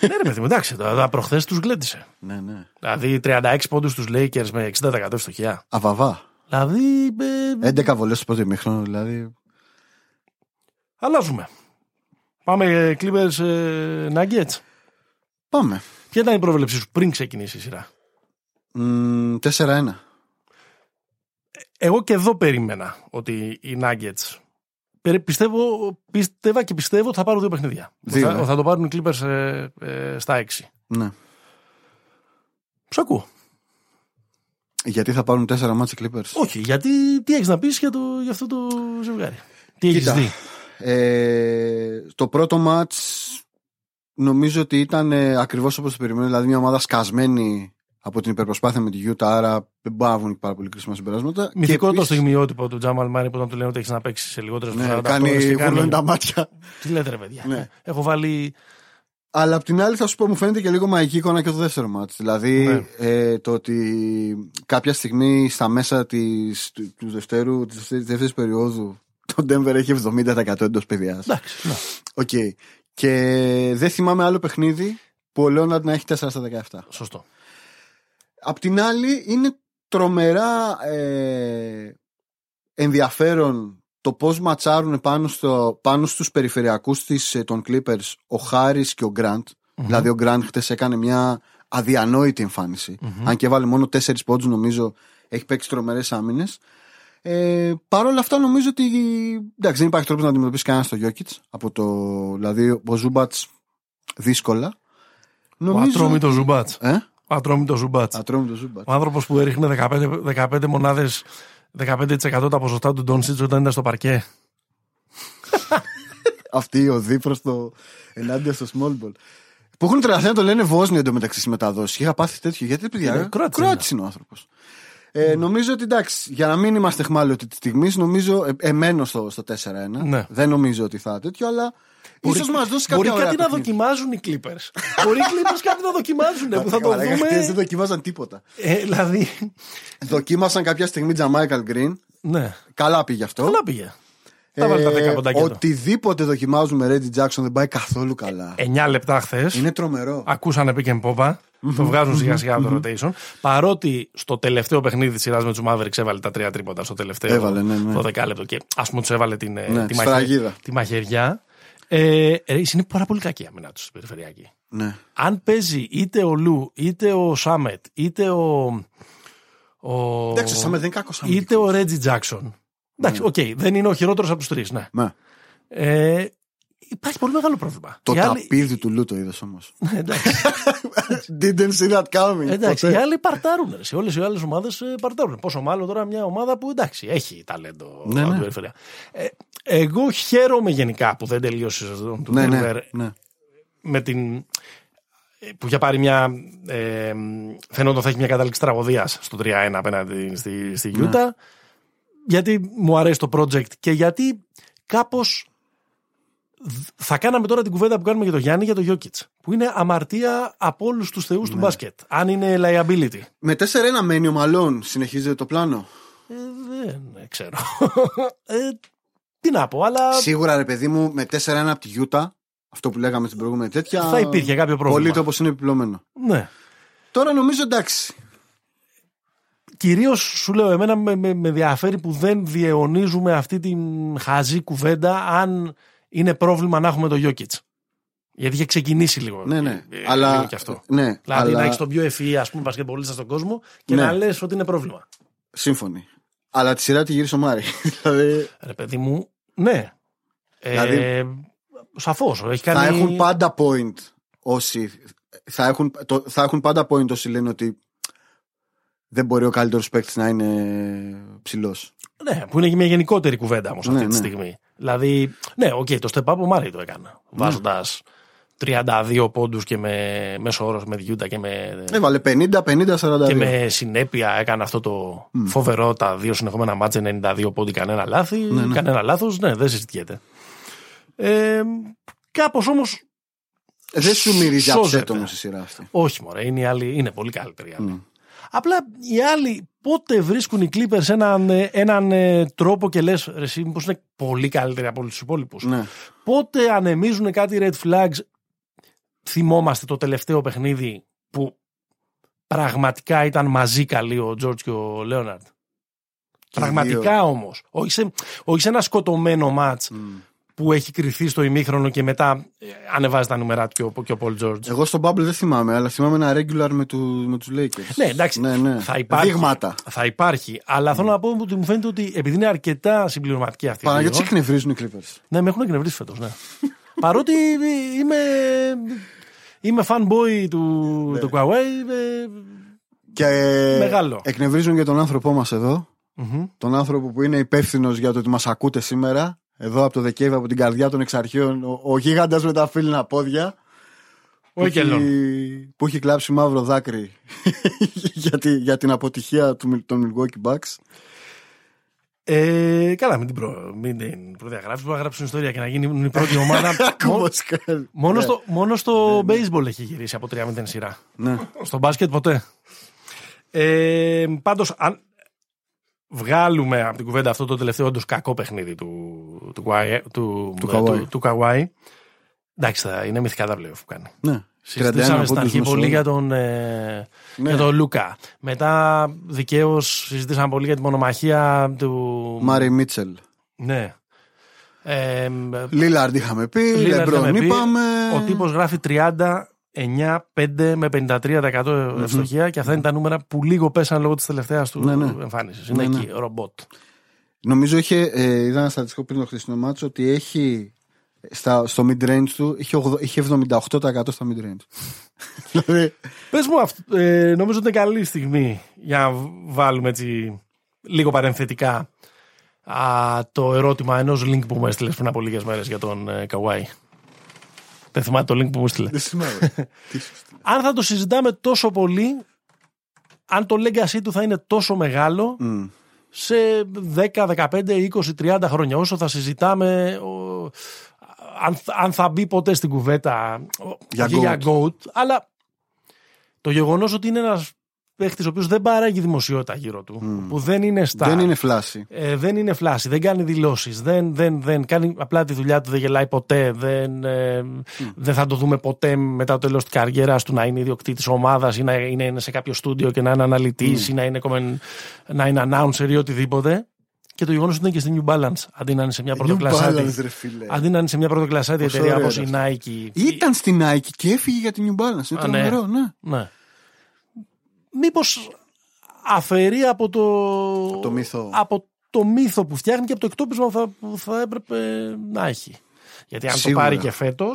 ναι, ρε παιδί μου, εντάξει, τα προχθές τους γλέντισε. Ναι, ναι. Δηλαδή 36 πόντους στου Lakers με 60% ευστοχία. Αβαβά. Δηλαδή. ε, 11 βολές στο πρώτο ημίχρονο, δηλαδή. αλλάζουμε. Πάμε ε, Clippers ε, Nuggets. Πάμε. Ποια ήταν η πρόβλεψή σου πριν ξεκινήσει η σειρά; Μ, 4-1. Εγώ και εδώ περίμενα ότι οι Nuggets. περι- Πιστεύω, πίστευα και πιστεύω ότι θα πάρουν δύο παιχνίδια. Δύο, θα, ε. θα το πάρουν οι Clippers ε, ε, στα 6. Ναι. Σ' ακούω. Γιατί θα πάρουν 4 μάτς οι Clippers; Όχι, γιατί τι έχεις να πεις για, το, για αυτό το ζευγάρι; Τι έχεις Κοίτα, δει; Ε, το πρώτο μάτς νομίζω ότι ήταν ε, ακριβώς όπως το περιμένω. Δηλαδή μια ομάδα σκασμένη από την υπερπροσπάθεια με τη Utah, άρα δεν μπορεί να βγουν και πάρα πολύ κρίσιμα συμπεράσματα. Μυθικό Και το επίσης, στιγμιότυπο του Τζάμαλ Μάρι που όταν του λένε ότι έχεις να παίξεις σε λιγότερες Ναι, κάνει γουρλώνει τα μάτια. Τι λέτε, ρε παιδιά; Ναι. Έχω βάλει. Αλλά απ' την άλλη θα σου πω μου φαίνεται και λίγο μαγική εικόνα και το δεύτερο μάτς. Δηλαδή Ναι. ε, το ότι κάποια στιγμή στα μέσα της, του, του δευτέρου, της δεύτερης περίοδου το Denver έχει 70% εντός πεδιάς. Εντάξει. ναι. Οκ. Και δεν θυμάμαι άλλο παιχνίδι που ο Λέοναρντ να έχει 4 στα 17. Σωστό. Απ' την άλλη, είναι τρομερά ε, ενδιαφέρον το πώς ματσάρουν πάνω, στο, πάνω στους περιφερειακούς της, ε, των Clippers ο Χάρης και ο Γκραντ Δηλαδή ο Γκραντ χτες έκανε μια αδιανόητη εμφάνιση. Αν και βάλε μόνο 4 πόντους νομίζω έχει παίξει τρομερές άμυνες. Ε, Παρ' όλα αυτά νομίζω ότι εντάξει, δεν υπάρχει τρόπος να αντιμετωπίσεις κανένας το Γιόκιτς. Από το, δηλαδή ο Ζούμπατ δύσκολα. Ο ατρόμητος Ζούμπατ. Ε; Ο ατρόμητος Ζούμπατ. Ατρόμητος Ζούμπατ. Ο άνθρωπος που έριχνε 15, 15 μονάδες, 15% τα ποσοστά του Ντόνσιτ όταν ήταν στο παρκέ. Αυτή η ωδή προς το ενάντια στο small ball. Που έχουν τρελαθεί να το λένε Βόσνιο εντωμεταξύ στις μεταδόσεις. Είχα πάθει τέτοιο. Γιατί παιδιά. Είναι Κροάτης Κροάτης είναι ο άνθρωπος. Ε, νομίζω ότι εντάξει, για να μην είμαστε χμάλωτοι της στιγμής, νομίζω ε, εμένω στο, στο 4-1. Ναι. Δεν νομίζω ότι θα τέτοιο, αλλά ίσως μας δώσει Μπορεί κάποια κάτι ωραία να παιχνίδια. δοκιμάζουν οι Clippers. *laughs* Μπορεί οι Clippers κάτι να δοκιμάζουν που θα το Καλά, χτες δεν δούμε. δοκιμάζαν τίποτα. Ε, δηλαδή. Δοκίμασαν κάποια στιγμή Τζαμάικαλ Green. Ναι. Καλά πήγε αυτό. Καλά πήγε. Τα βάλει τα 10 ποντάκια του. Ε, Οτιδήποτε δοκιμάζουν με Reggie Jackson δεν πάει καθόλου καλά. 9 λεπτά χθες. Είναι τρομερό. Ακούσανε pick and pop. Το βγάζουν σιγά σιγά από το rotation. Παρότι στο τελευταίο παιχνίδι της σειράς με τους Mavericks έβαλε τα τρία τρίποτα στο τελευταίο Έβαλε, ναι, ναι. το δεκάλεπτο και ας πούμε τους έβαλε την, ε, Ναι, τη, σφραγίδα. τη μαχαιριά. Ε, ρε, είναι πάρα πολύ κακή η άμυνα του στην περιφερειακή. Ναι. Αν παίζει είτε ο Λου, είτε ο Σάμετ, είτε ο. ο Εντάξει, ο Σάμετ δεν είναι κακός Είτε ο Ρέτζι Τζάξον. Εντάξει, οκ, δεν είναι ο χειρότερος από τους τρεις, ναι. Ναι. Ε, υπάρχει πολύ μεγάλο πρόβλημα. Το Οι άλλοι- ταπίδι του Λου το είδες όμως. *laughs* Ναι, εντάξει. *laughs* Didn't see that coming. Εντάξει, ποτέ. οι άλλοι παρτάρουν. ρε. Σε όλες οι άλλες ομάδες παρτάρουν. Πόσο μάλλον τώρα μια ομάδα που εντάξει, έχει ταλέντο Ναι, από ναι. την περιφερεια. Ε, εγώ χαίρομαι γενικά που δεν τελείωσε η σεζόν του Ναι, ναι, Denver ναι. με την. ε, που για πάρει μια. Ε, φαινόταν θα έχει μια κατάληξη τραγωδίας στο 3-1 απέναντι στη, στη Ναι. Utah. Γιατί μου αρέσει το project και γιατί κάπως θα κάναμε τώρα την κουβέντα που κάνουμε για το Γιάννη για το Jokic. Που είναι αμαρτία από όλους τους θεούς Ναι. του μπάσκετ. Αν είναι liability. Με 4-1 μένει ο Μαλόν. Συνεχίζεται το πλάνο. Ε, δεν ξέρω. *laughs* ε, τι να πω, αλλά Σίγουρα ρε παιδί μου με 4-1 από τη Γιούτα. Αυτό που λέγαμε στην προηγούμενη τέτοια. θα υπήρχε κάποιο Πολύ πρόβλημα. το όπως είναι επιπλωμένο. Ναι. Τώρα νομίζω εντάξει. Κυρίως σου λέω, εμένα με, με, με ενδιαφέρει που δεν διαιωνίζουμε αυτή την χαζή κουβέντα αν είναι πρόβλημα να έχουμε το Jokic. Γιατί είχε ξεκινήσει λίγο. Ναι, ναι. ε, αλλά. λίγο κι αυτό. Ναι, Δηλαδή αλλά... να έχεις τον πιο ευφυή ας πούμε μπασκετμπολίστα στον κόσμο και Ναι. να λες ότι είναι πρόβλημα. Σύμφωνοι. Αλλά τη σειρά τη γύρισε ο Μάρι. *laughs* δηλαδή Ρε παιδί μου, ναι. Ε, Δηλαδή- Σαφώς. Έχει κάνει. θα έχουν πάντα point όσοι. Θα έχουν, το, θα έχουν πάντα point όσοι λένε ότι δεν μπορεί ο καλύτερος παίκτης να είναι ψηλός. Ναι, που είναι και μια γενικότερη κουβέντα όμως αυτή Ναι, τη ναι. στιγμή. Δηλαδή, ναι, οκ, το step up ο Μάρεϊ το έκανε. Βάζοντας 32 πόντους και με μέσο όρος με Γιούτα και με, Έβαλε 50, 50, 42. και με συνέπεια έκανε αυτό το φοβερό τα δύο συνεχόμενα ματς 92 πόντοι κανένα λάθη. Κανένα λάθος, ναι, δεν συζητιέται. Ε, Κάπως όμως. Ε, Δεν σου μυρίζει Σώζεται. upset όμω η σειρά αυτή. Όχι, μωρέ, είναι, οι άλλοι, είναι πολύ καλύτεροι οι άλλοι. Απλά οι άλλοι πότε βρίσκουν οι Clippers έναν, ε, έναν ε, τρόπο και λες ρε εσύ μήπως είναι πολύ καλύτεροι από όλους τους υπόλοιπους. Ναι. Πότε ανεμίζουν κάτι red flags θυμόμαστε το τελευταίο παιχνίδι που πραγματικά ήταν μαζί καλοί ο George και ο Λέοναρντ. Πραγματικά όμως. Όχι σε, όχι σε ένα σκοτωμένο μάτς που έχει κρυθεί στο ημίχρονο και μετά ε, ανεβάζει τα νούμερα του και ο, και ο Paul George. Εγώ στον Bubble δεν θυμάμαι, αλλά θυμάμαι ένα regular με, του, με τους Lakers. Ναι, εντάξει. Ναι, ναι. Θα υπάρχει. Δείγματα. Θα υπάρχει. Αλλά θέλω να πω ότι μου φαίνεται ότι επειδή είναι αρκετά συμπληρωματική αυτή η Παναγιώτη δύο, εκνευρίζουν οι Clippers. Ναι, με έχουν εκνευρίσει φέτος. Ναι. *laughs* Παρότι είμαι. Είμαι fanboy του, Ναι. του Kawhi. ε, Και Μεγάλο. εκνευρίζουν για τον άνθρωπό μας εδώ. Τον άνθρωπο που είναι υπεύθυνος για το ότι μας ακούτε σήμερα. Εδώ από το Δεκέμβρη, από την καρδιά των εξαρχείων, ο, ο γίγαντας με τα φίλινα πόδια. Ο που, έχει, Εκελόν. που έχει κλάψει μαύρο δάκρυ *laughs* για, τη- για την αποτυχία του, Μιλ- των Milwaukee Bucks. Ε, καλά, μην την, προ, μην την προδιαγράψεις. Μπορεί να γράψουν ιστορία και να γίνει η πρώτη ομάδα. *laughs* Μο- Ακούς, μόνο, ναι. στο, μόνο στο baseball έχει γυρίσει από 3-0 σειρά. Ναι. Στο μπάσκετ ποτέ. Ε, Πάντως, αν βγάλουμε από την κουβέντα αυτό το τελευταίο όντως κακό παιχνίδι του, του, Kawhi- του, Του ε, Kawhi. του, του Kawhi, Εντάξει, θα είναι μυθικά τα playoff που κάνει. Ναι. Συζητήσαμε 31 στην αρχή πόντους πολύ μεσόωρο. για τον, ε, Ναι. για τον Λούκα. Μετά δικαίως συζητήσαμε πολύ για την μονομαχία του. Μάρι Μίτσελ. Ναι. Ε, Λίλαρντ είχαμε πει, Lillard Λεμπρόν είχαμε πει. είπαμε. Ο τύπος γράφει 39, 5 με 53% ευστοχία και αυτά είναι τα νούμερα που λίγο πέσαν λόγω της τελευταίας του Ναι, ναι. εμφάνισης. Είναι Ναι, εκεί, ρομπότ. Νομίζω είχε, ε, είδα ένα στατιστικό πριν το χθεσινό μάτσο ότι έχει στα, στο mid-range του είχε, 80 είχε 78% στα mid-range. *laughs* δηλαδή, Πες μου, αυτό, ε, νομίζω ότι είναι καλή στιγμή για να βάλουμε έτσι λίγο παρενθετικά α, το ερώτημα ενός link που μου έστειλε πριν από λίγες μέρες για τον ε, Καουάι. Δεν θυμάται το link που μου έστειλε. δεν θυμάμαι. *laughs* Τι σου στείλε. αν θα το συζητάμε τόσο πολύ, αν το legacy του θα είναι τόσο μεγάλο Μμ. σε 10, 15, 20, 30 χρόνια. Όσο θα συζητάμε, ο, αν, αν θα μπει ποτέ στην κουβέτα Για όχι GOAT. για GOAT, αλλά το γεγονός ότι είναι ένας παίχτης ο οποίος δεν παράγει δημοσιότητα γύρω του, που δεν είναι στα. Δεν είναι φλάση. Ε, δεν είναι φλάση, δεν κάνει δηλώσεις, δεν, δεν, δεν κάνει απλά τη δουλειά του, δεν γελάει ποτέ, δεν, ε, δεν θα το δούμε ποτέ μετά το τέλος της καριέρας του να είναι ιδιοκτήτης ομάδας ή να είναι, είναι σε κάποιο στούντιο και να είναι αναλυτής ή να είναι, κομεν- να είναι announcer ή οτιδήποτε. Και το γεγονός ότι είναι και στη New Balance, αντί να είναι σε μια New πρωτοκλασάτη. Balance, ρε φίλε. Αντί να είναι σε μια πρωτοκλασάτη Πόσο εταιρεία ωραίο όπως η είναι Nike. Ήταν στην Nike και έφυγε για την New Balance. Είναι Α, ναι. τρομερό, ναι. Ναι. Μήπως αφαιρεί από το. το μύθο. Από το μύθο που φτιάχνει και από το εκτόπισμα που θα, που θα έπρεπε να έχει. Γιατί αν Σίγουρα. το πάρει και φέτο.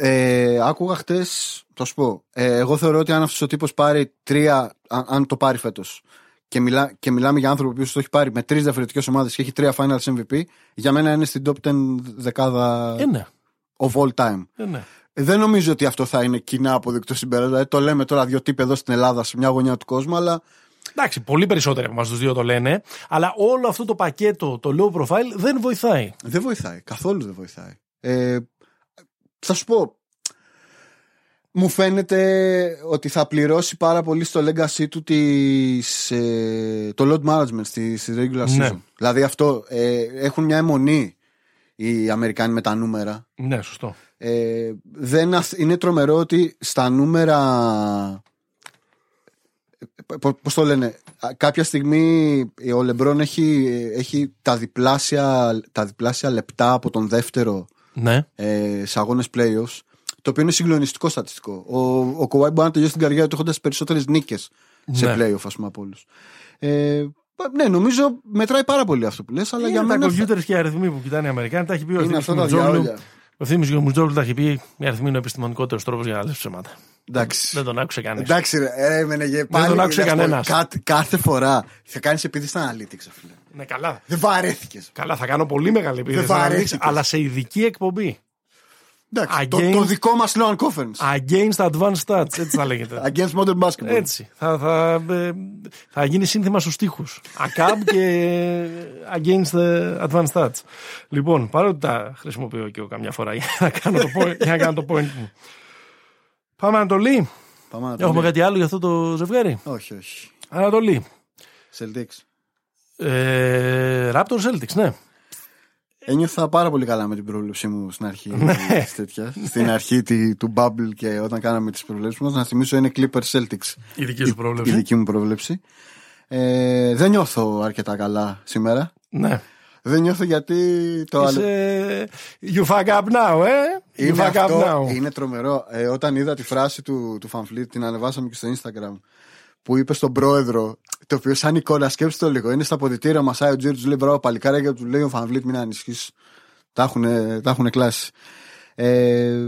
Ε, άκουγα χτες, θα σου πω. Ε, εγώ θεωρώ ότι αν αυτός ο τύπος πάρει τρία, αν, αν το πάρει φέτος, και, μιλά, και μιλάμε για άνθρωπο που το έχει πάρει με τρεις διαφορετικές ομάδες και έχει τρία finals MVP, για μένα είναι στην top 10 δεκάδα Ε, ναι. of all time. Ε, ναι. Δεν νομίζω ότι αυτό θα είναι κοινά αποδεικτό συμπέρασμα. Δηλαδή, το λέμε τώρα δύο τύποι εδώ στην Ελλάδα, σε μια γωνιά του κόσμου, αλλά Εντάξει, πολύ περισσότεροι από εμάς τους δύο το λένε. Αλλά όλο αυτό το πακέτο, το low profile, δεν βοηθάει. δεν βοηθάει. Καθόλου δεν βοηθάει. Ε, θα σου πω. Μου φαίνεται ότι θα πληρώσει πάρα πολύ στο legacy του της, ε, το load management στη, στη regular season. Ναι. Δηλαδή αυτό ε, έχουν μια αιμονή οι Αμερικάνοι με τα νούμερα. Ναι, σωστό. Ε, δεν, αθ- είναι τρομερό ότι στα νούμερα. Πώ πώς το λένε, α, κάποια στιγμή ο Λεμπρόν έχει, έχει τα, διπλάσια, τα διπλάσια λεπτά από τον δεύτερο Ναι. ε, σε αγώνες playoffs. Το οποίο είναι συγκλονιστικό στατιστικό. Ο, ο Kawhi μπορεί να τελειώσει την καριέρα του έχοντας περισσότερες νίκες σε Ναι. playoff, ας πούμε, από όλους. Ε, ναι, νομίζω μετράει πάρα πολύ αυτό που λες, αλλά για Είναι μένα. τα θα- κομπιούτερ και οι αριθμοί που κοιτάνε οι Αμερικάνοι. Τα έχει πει ο Είναι Ευθύμης αυτά τα Γεωργιοζόγλου. διάολια. Ο Ευθύμη Γεωργιοζόγλου τα έχει πει. Οι αριθμοί είναι ο επιστημονικότερος τρόπος για να λες ψέματα. Εντάξει. Δεν τον άκουσε κανείς. Εντάξει, ρε, ε, έμενε για πάλι. τον άκουσε να σου πω, κανένας. Κάθε, κάθε φορά θα κάνεις επίθεση στα analytics, φίλε. Ναι, καλά. Δεν βαρέθηκες. Καλά, θα κάνω πολύ μεγάλη επίθεση. Δεν να δεις, βαρέθηκες. Αλλά σε ειδική εκπομπή. Εντάξει, το, Against- το δικό μας Loan Conference. Against advanced stats, έτσι θα λέγεται. *laughs* Against Modern Basketball. Έτσι. Θα, θα, ε, θα γίνει σύνθημα στους στίχους. ACAB και Against the Advanced Stats. Λοιπόν, παρότι τα χρησιμοποιώ και εγώ καμιά φορά για να κάνω το point, για να κάνω το point μου. Πάμε Ανατολή. Πάμε να το Έχουμε δούμε. κάτι άλλο για αυτό το ζευγάρι; Όχι, όχι. Ανατολή. Celtics. Ε, Raptors Celtics, ναι. Ένιωθα πάρα πολύ καλά με την πρόβλεψή μου στην αρχή Ναι. της τέτοιας. στην αρχή τη- του Bubble και όταν κάναμε τις προβλέψεις μας. Να θυμίσω είναι Clippers Celtics. Η δική σου Η πρόβλεψη. δική μου πρόβλεψη. Ε, δεν νιώθω αρκετά καλά σήμερα. Ναι. Δεν νιώθω γιατί το άλλο. Είσαι... You fuck up now, ε; You Είναι, fuck up αυτό, now. είναι τρομερό. Ε, όταν είδα τη φράση του, του Φανβλίτ, την ανεβάσαμε και στο Instagram, που είπε στον πρόεδρο, το οποίο σαν εικόνα, σκέψτε το λίγο, είναι στα αποδυτήρια, Μασάι Ουτζίρι, του λέει μπράβο παλικάρια και του λέει ο Φανβλίτ, μην ανησυχείς, τα έχουν, τα έχουν κλάσει. Ε,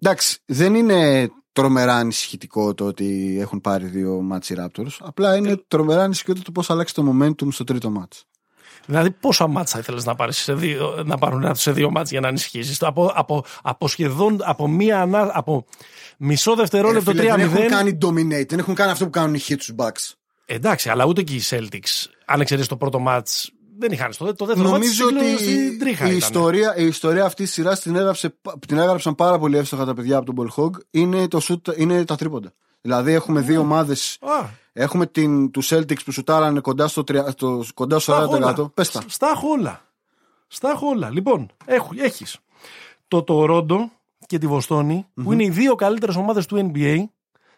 εντάξει, δεν είναι τρομερά ανησυχητικό το ότι έχουν πάρει δύο μάτς οι Raptors. Απλά είναι τρομερά ανησυχητικό το πώς αλλάξει το momentum στο τρίτο μάτς. Δηλαδή, πόσα μάτσα θα ήθελες να, πάρεις σε δύο, να πάρουν σε δύο μάτς για να ανησυχήσεις; Από, από, από σχεδόν από, μία, ανά- από μισό δευτερόλεπτο Ε, φίλε, 3-0. δεν έχουν κάνει dominate, δεν έχουν κάνει αυτό που κάνουν οι hits στους Bucks. Εντάξει, αλλά ούτε και οι Celtics, αν εξαιρέσεις το πρώτο μάτς, δεν είχαν στο το δεύτερο Νομίζω μάτς ότι στην τρίχα η ήταν. ιστορία, η ιστορία αυτή της σειράς την, έγραψε, την έγραψαν πάρα πολύ εύστοχα τα παιδιά από τον Ball Hog. Είναι, το shoot, είναι τα τρίποντα. Δηλαδή έχουμε δύο ομάδες. Α, Έχουμε την, τους Celtics που σουτάρανε κοντά στο, τρια- στο, κοντά στο στα 40%. όλα. Πες τα. Στα έχω όλα. Στα έχω όλα. Λοιπόν, έχω, έχεις το Τορόντο και τη βοστονη που είναι οι δύο καλύτερες ομάδες του NBA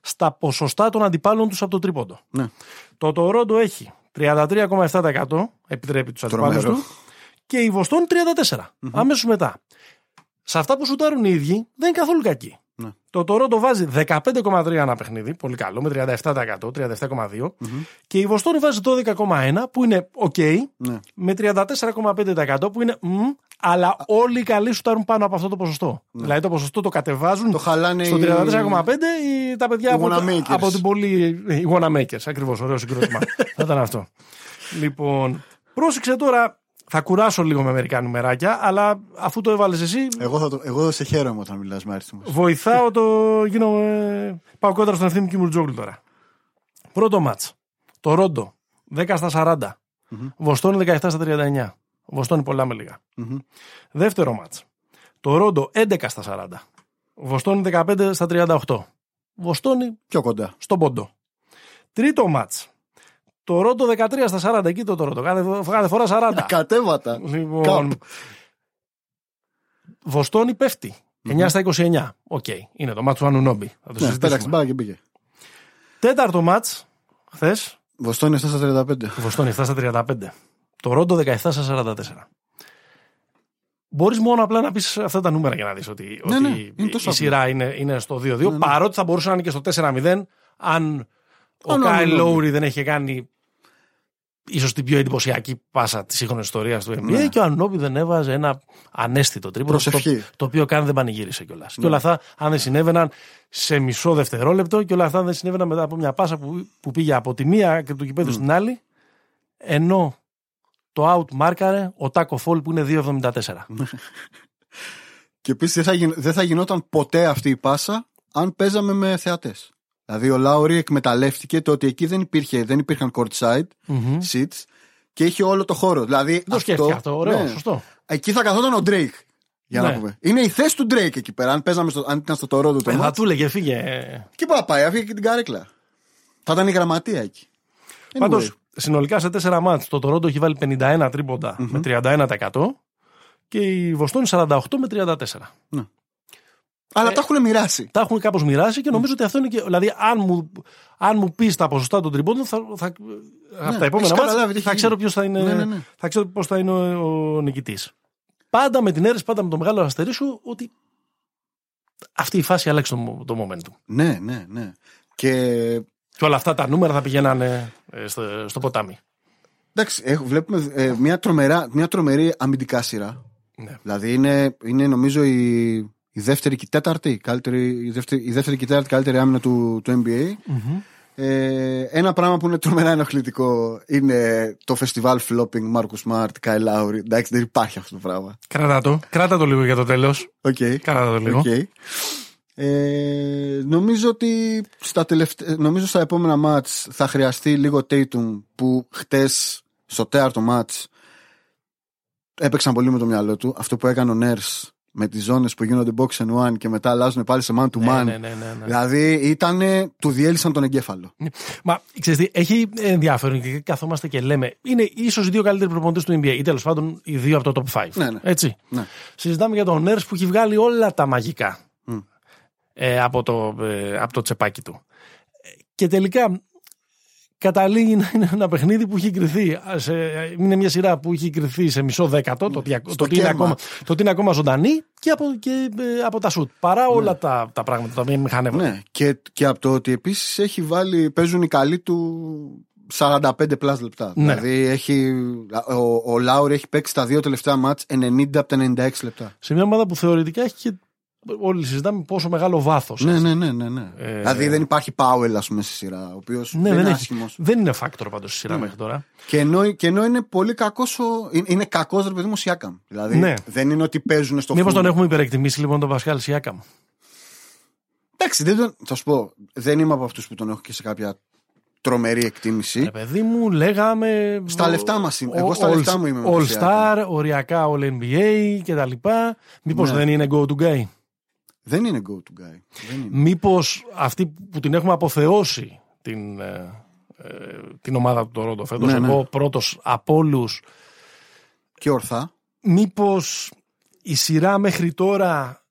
στα ποσοστά των αντιπάλων τους από το τρίποντο. Ναι. Το Τορόντο έχει 33,7% επιτρέπει τους αντιπάλους Τρομερό. του και η Βοστόνη 34. Αμέσως μετά. Σε αυτά που σουτάρουν οι ίδιοι δεν είναι καθόλου κακοί. Ναι. Το Τορόντο βάζει 15,3 ένα παιχνίδι, πολύ καλό, με 37%, 37,2. Και η Βοστόνη βάζει 12,1 που είναι OK, Ναι. με 34,5% που είναι μ, αλλά όλοι οι καλοί σουτάρουν πάνω από αυτό το ποσοστό. Δηλαδή το ποσοστό το κατεβάζουν Ναι. Το χαλάνε στο οι- 34,5 οι- τα παιδιά οι από, Wannamakers. από την πολύ. Οι Wannamakers, ακριβώς, ωραίο συγκρότημα. *laughs* Θα ήταν αυτό. Λοιπόν, πρόσεξε τώρα. Θα κουράσω λίγο με μερικά νουμεράκια, αλλά αφού το έβαλες εσύ, Εγώ, θα το, εγώ σε χαίρομαι όταν μιλάς με αριθμούς. βοηθάω το. Γίνω, πάω κόντρα στον ευθύνη και Μουρτζόγλου τώρα. Πρώτο μάτς. Το Ρόντο 10 στα 40. Βοστόνη 17 στα 39. Βοστόνη πολλά με λίγα. Μμμ. Δεύτερο μάτς. Τορόντο 11 στα 40. Βοστόνη 15 στα 38. Βοστόνη Πιο κοντά. στον πόντο. Τρίτο μάτς. Τορόντο 13 στα 40. Εκεί Τορόντο. Κάθε, κάθε φορά 40. *laughs* Κατέβατα. Λοιπόν, Καπ. Βοστόνη πέφτει. 9 στα 29. Οκ. Είναι το μάτς του Ανουνόμπι. Θα το Ναι, συζητήσουμε. πέταξε την μπάλα και πήγε. Τέταρτο μάτς. Χθες. Βοστόνη 7 στα 35. Βοστόνη 7 στα 35. Το Ρόντο 17 στα 44. Μπορείς μόνο απλά να πεις αυτά τα νούμερα για να δεις ότι, Ναι, ότι ναι, είναι τόσο η σειρά είναι, είναι στο 2-2. Παρότι θα μπορούσε να είναι και στο 4-0, αν ο Ο Κάιλ Νόμπι. Λόουρι δεν έχει κάνει ίσως την πιο εντυπωσιακή πάσα της σύγχρονης ιστορίας του NBA Ναι. και ο Ανόμπι δεν έβαζε ένα ανέστητο τρίποντο. Το, Προσευχή. το οποίο καν δεν πανηγύρισε κιόλας. Και όλα αυτά, αν δεν συνέβαιναν σε μισό δευτερόλεπτο και όλα αυτά δεν συνέβαιναν μετά από μια πάσα που, που πήγε από τη μία άκρη του κηπέδου στην άλλη, ενώ το out μάρκαρε ο Τάκο Φόλ που είναι 2,74. *laughs* Και επίσης δεν, θα γιν- δεν θα γινόταν ποτέ αυτή η πάσα αν παίζαμε με θεατές. Δηλαδή ο Λάουρι εκμεταλλεύτηκε το ότι εκεί δεν, υπήρχε, δεν υπήρχαν courtside Μμμ. seats και είχε όλο το χώρο. Δηλαδή Δεν το σκέφτηκε αυτό. Ωραίο, σωστό. Εκεί θα καθόταν ο Drake. Για να Ναι. πούμε. Είναι η θέση του Drake εκεί πέρα. Αν, παίζαμε στο, αν ήταν στο Toronto το Ε, θα μάτς. του έλεγε, φύγε. ε. Και πάει, πάει, άφηγε και την καρέκλα. Θα ήταν η γραμματεία εκεί. Πάντως, Anyway. Συνολικά σε τέσσερα μάτς το Τορόντο έχει βάλει 51 τρίποντα με 31% και η Βοστόνη 48 με 34. Αλλά τα έχουν μοιράσει. Τα έχουν κάπως μοιράσει και νομίζω ότι αυτό είναι και. Δηλαδή, αν μου, αν μου πεις τα ποσοστά των τριπώντων, θα, θα, από τα επόμενα έχεις καταλάβει μάτς τι θα έχει ξέρω γίνει. ποιος θα είναι. Ναι, ναι, ναι. Θα ξέρω πώς θα είναι ο, ο νικητής. Πάντα με την αίρεση, πάντα με το μεγάλο αστερίσιο ότι αυτή η φάση αλλάξει το, το momentum. Ναι, ναι, ναι. Και Και όλα αυτά τα νούμερα θα πηγαίνανε ε, στο, στο ποτάμι. εντάξει, έχω- βλέπουμε ε, μια, τρομερά, μια τρομερή αμυντικά σειρά. Ναι. Δηλαδή είναι, είναι νομίζω η, η δεύτερη και η τέταρτη, η καλύτερη, η δεύτερη, η δεύτερη και η τέταρτη καλύτερη άμυνα του, του NBA. Ε, ένα πράγμα που είναι τρομερά ενοχλητικό είναι το φεστιβάλ flopping Marcus Smart, Kyle Lowry. Εντάξει, δεν υπάρχει αυτό το πράγμα. Κράτα το. Κράτα το λίγο για το τέλος. Οκ. Κράτα το λίγο. Οκ. Ε, νομίζω ότι στα, τελευταία, νομίζω στα επόμενα μάτς θα χρειαστεί λίγο Tatum που χτες στο τέταρτο μάτς έπαιξαν πολύ με το μυαλό του. Αυτό που έκανε ο Nurse με τις ζώνες που γίνονται box and one και μετά αλλάζουν πάλι σε man to Ναι, man. ναι, ναι, ναι, ναι. Δηλαδή ήταν, του διέλυσαν τον εγκέφαλο. Μα ξέρεις τι, έχει ενδιαφέρον και καθόμαστε και λέμε είναι ίσως οι δύο καλύτεροι προπονητές του NBA ή τέλος πάντων οι δύο από το top 5. Ναι, ναι. Έτσι. Ναι. Συζητάμε για τον Νέρς που έχει βγάλει όλα τα μαγικά ε, από, το, ε, από το τσεπάκι του. Ε, Και τελικά καταλήγει να είναι ένα παιχνίδι που έχει κρυθεί. Σε, είναι μια σειρά που έχει κρυθεί σε μισό δέκατο, το, ότι- το, Στο ότι είναι κέρμα. ακόμα, το ότι είναι ακόμα ζωντανή και από, και, ε, από τα σουτ. Παρά όλα τα, τα πράγματα τα οποία μηχανεύονται. Ναι, και, και από το ότι επίσης έχει βάλει, παίζουν οι καλοί του 45 πλάς λεπτά. Ναι. Δηλαδή έχει, ο, ο Λάουρ έχει παίξει τα δύο τελευταία μάτς 90 από τα 96 λεπτά. Σε μια ομάδα που θεωρητικά έχει και. Όλοι συζητάμε πόσο μεγάλο βάθος. Ναι, ναι, ναι, ναι. ναι. Ε, δηλαδή δεν υπάρχει Πάουελ, ας πούμε, στη σειρά, ο οποίος Ναι, δεν, δεν, είναι έχει, άσχημος. δεν είναι φάκτορο πάντως στη σειρά Ναι. μέχρι τώρα. Και ενώ, και ενώ είναι πολύ κακός ο. Είναι, είναι κακός ρε παιδί μου Σιάκαμ. Δηλαδή Ναι. δεν είναι ότι παίζουν στο Μήπως full. τον έχουμε υπερεκτιμήσει λοιπόν τον Πασχάλ Σιάκαμ; Εντάξει, δεν τον, θα σου πω, δεν είμαι από αυτούς που τον έχω και σε κάποια τρομερή εκτίμηση. Ρε παιδί μου, λέγαμε. Στα λεφτά μας είμαι. Εγώ στα λεφτά μου είμαι με All τον Star, οριακά All NBA κτλ. Μήπως Ναι. δεν είναι go to guy; Δεν είναι go to guy. Δεν είναι. Μήπως αυτοί που την έχουμε αποθεώσει την, ε, ε, την ομάδα του Τωρόντο φέτος, Ναι, ναι. εγώ πρώτος από όλους, Και ορθά. μήπως η σειρά μέχρι τώρα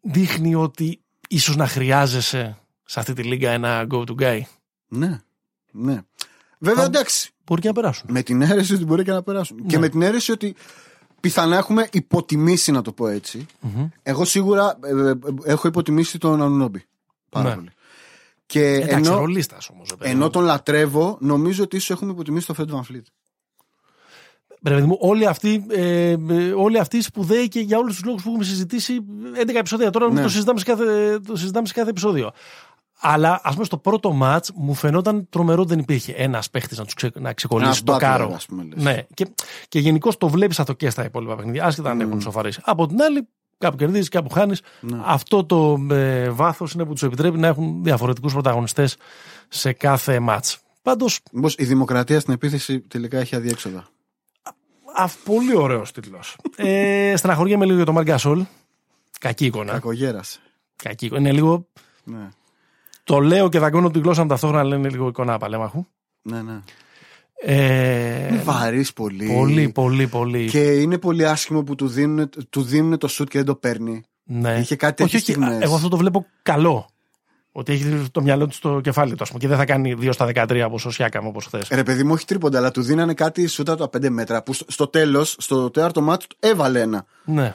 δείχνει ότι ίσως να χρειάζεσαι σε αυτή τη λίγα ένα go-to guy; Ναι, ναι. Βέβαια, εντάξει. Μπορεί και να περάσουν. Με την αίρεση ότι μπορεί και να περάσουν. Ναι. Και με την αίρεση ότι πιθανά έχουμε υποτιμήσει, να το πω ετσι Εγώ σίγουρα ε, ε, έχω υποτιμήσει τον Ανουνόμπι. Πάρα Ναι. πολύ. Και Εντάξει, ενώ, ρολίστας όμως. ρε παιδί ενώ μου. τον λατρεύω, νομίζω ότι ίσως έχουμε υποτιμήσει τον Φρέντ Van Fleet. Ρε παιδί μου, όλοι αυτοί, ε, ε, όλοι αυτοί σπουδαίοι και για όλους τους λόγους που έχουμε συζητήσει 11 επεισόδια τώρα Ναι. το, συζητάμε σε κάθε, το συζητάμε σε κάθε επεισόδιο. Αλλά ας πούμε στο πρώτο μάτς μου φαινόταν τρομερό ότι δεν υπήρχε ένας παίχτης να, τους ξε, να ξεκολλήσει Ένας το butler, κάρο. ας πούμε, λες. ναι. Και, και γενικώ το βλέπεις αυτό και στα υπόλοιπα παιχνίδια, άσχετα αν έχουν σοφαρίσει. Από την άλλη, κάπου κερδίζεις, κάπου χάνεις. Ναι. Αυτό το ε, βάθος είναι που τους επιτρέπει να έχουν διαφορετικούς πρωταγωνιστές σε κάθε μάτς. Πάντω, Μήπως η δημοκρατία στην επίθεση τελικά έχει αδιέξοδα. πολύ ωραίος τίτλος. ε, στεναχωριέμαι λίγο για τον Μαργκασόλ. Κακή εικόνα. Κακογέρασε. Κακή εικόνα. Είναι λίγο. Ναι, Το λέω και δαγκώνω τη γλώσσα μου ταυτόχρονα, αλλά είναι λίγο εικόνα παλέμαχου. ναι, ναι. Ε, Είναι βαρύς πολύ. πολύ, πολύ, πολύ. Και είναι πολύ άσχημο που του δίνουν, του δίνουν το σουτ και δεν το παίρνει. Ναι. Είχε κάτι όχι, τέτοιες όχι, στιγμές. Εγώ αυτό το βλέπω καλό. Ότι έχει το μυαλό του στο κεφάλι του, ας πούμε, και δεν θα κάνει 2 στα 13 όπως ο Σιάκαμ όπως χθες. Ρε παιδί μου, όχι τρίποντα, αλλά του δίνανε κάτι σούτα από τα 5 μέτρα που στο, στο τέλος, στο τέταρτο μάτι του έβαλε ένα. Ναι.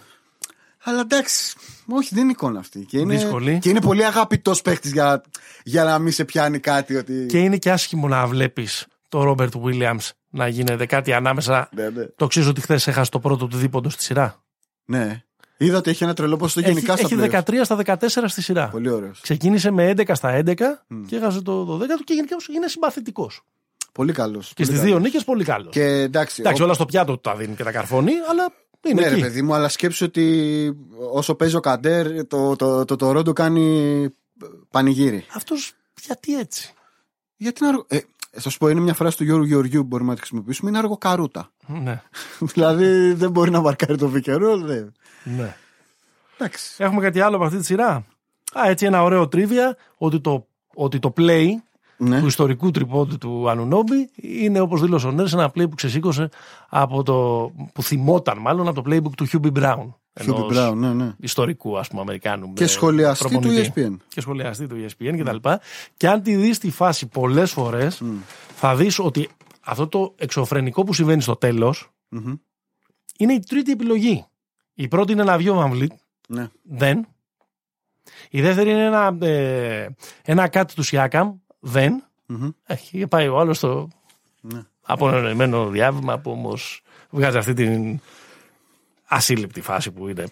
Αλλά εντάξει, όχι, δεν είναι εικόνα αυτή. Και είναι, Δύσκολη. Και είναι πολύ αγαπητός παίχτη για, για να μην σε πιάνει κάτι. Ότι... Και είναι και άσχημο να βλέπεις το Ρόμπερτ Βίλιαμ να γίνεται κάτι ανάμεσα. Ναι, ναι. Το ξέρει ότι χθες έχασε το πρώτο του δίποντος στη σειρά. ναι. Είδα ότι έχει ένα τρελό ποσοστό Έχει, γενικά στα έχει playoffs. 13 στα 14 στη σειρά. Πολύ ωραίος. Ξεκίνησε με 11 στα 11 και έχασε το 12 του και γενικά είναι συμπαθητικός. Πολύ καλός. Και στις δύο νίκες πολύ καλός. Και εντάξει, Εντάξει, ο- όλα στο πιάτο του τα δίνει και τα καρφώνει, αλλά είναι ναι, ρε εκεί. παιδί μου, αλλά σκέψου ότι όσο παίζει ο Καντέρ, το, το, το, το, Ρόντο κάνει πανηγύρι. Αυτός γιατί έτσι; Γιατί να. Ε, θα σου πω, είναι μια φράση του Γιώργου Γεωργιού που μπορούμε να τη χρησιμοποιήσουμε. Είναι αργοκαρούτα. Ναι. *laughs* δηλαδή δεν μπορεί να μαρκάρει το Βικερό. Δε. ναι. Εντάξει. Έχουμε κάτι άλλο από αυτή τη σειρά; Α, έτσι ένα ωραίο trivia ότι το, ότι το play Ναι. του ιστορικού τριπόντι του Ανουνόμπι είναι όπως δήλωσε ο Νέρς ένα play που ξεσήκωσε από το, που θυμόταν μάλλον από το playbook του Hubie Brown. Χιούμπι ενός Μπράουν, ναι, ναι. ιστορικού ας πούμε Αμερικάνου Και ε, σχολιαστή του E προπονητή. ESPN. και σχολιαστή του ESPN και τα λοιπά. Και αν τη δεις τη φάση πολλές φορές θα δεις ότι αυτό το εξωφρενικό που συμβαίνει στο τέλος Μμμ. είναι η τρίτη επιλογή. Η πρώτη είναι ένα βιό Βαμβλίτ, Ναι. δεν. Η δεύτερη είναι ένα, ε, ένα κάτι του Σιάκαμ, δεν. Μμμ. Έχει πάει ο άλλος στο Ναι. απονεμένο διάβημα που όμως βγάζει αυτή την ασύλληπτη φάση που είναι.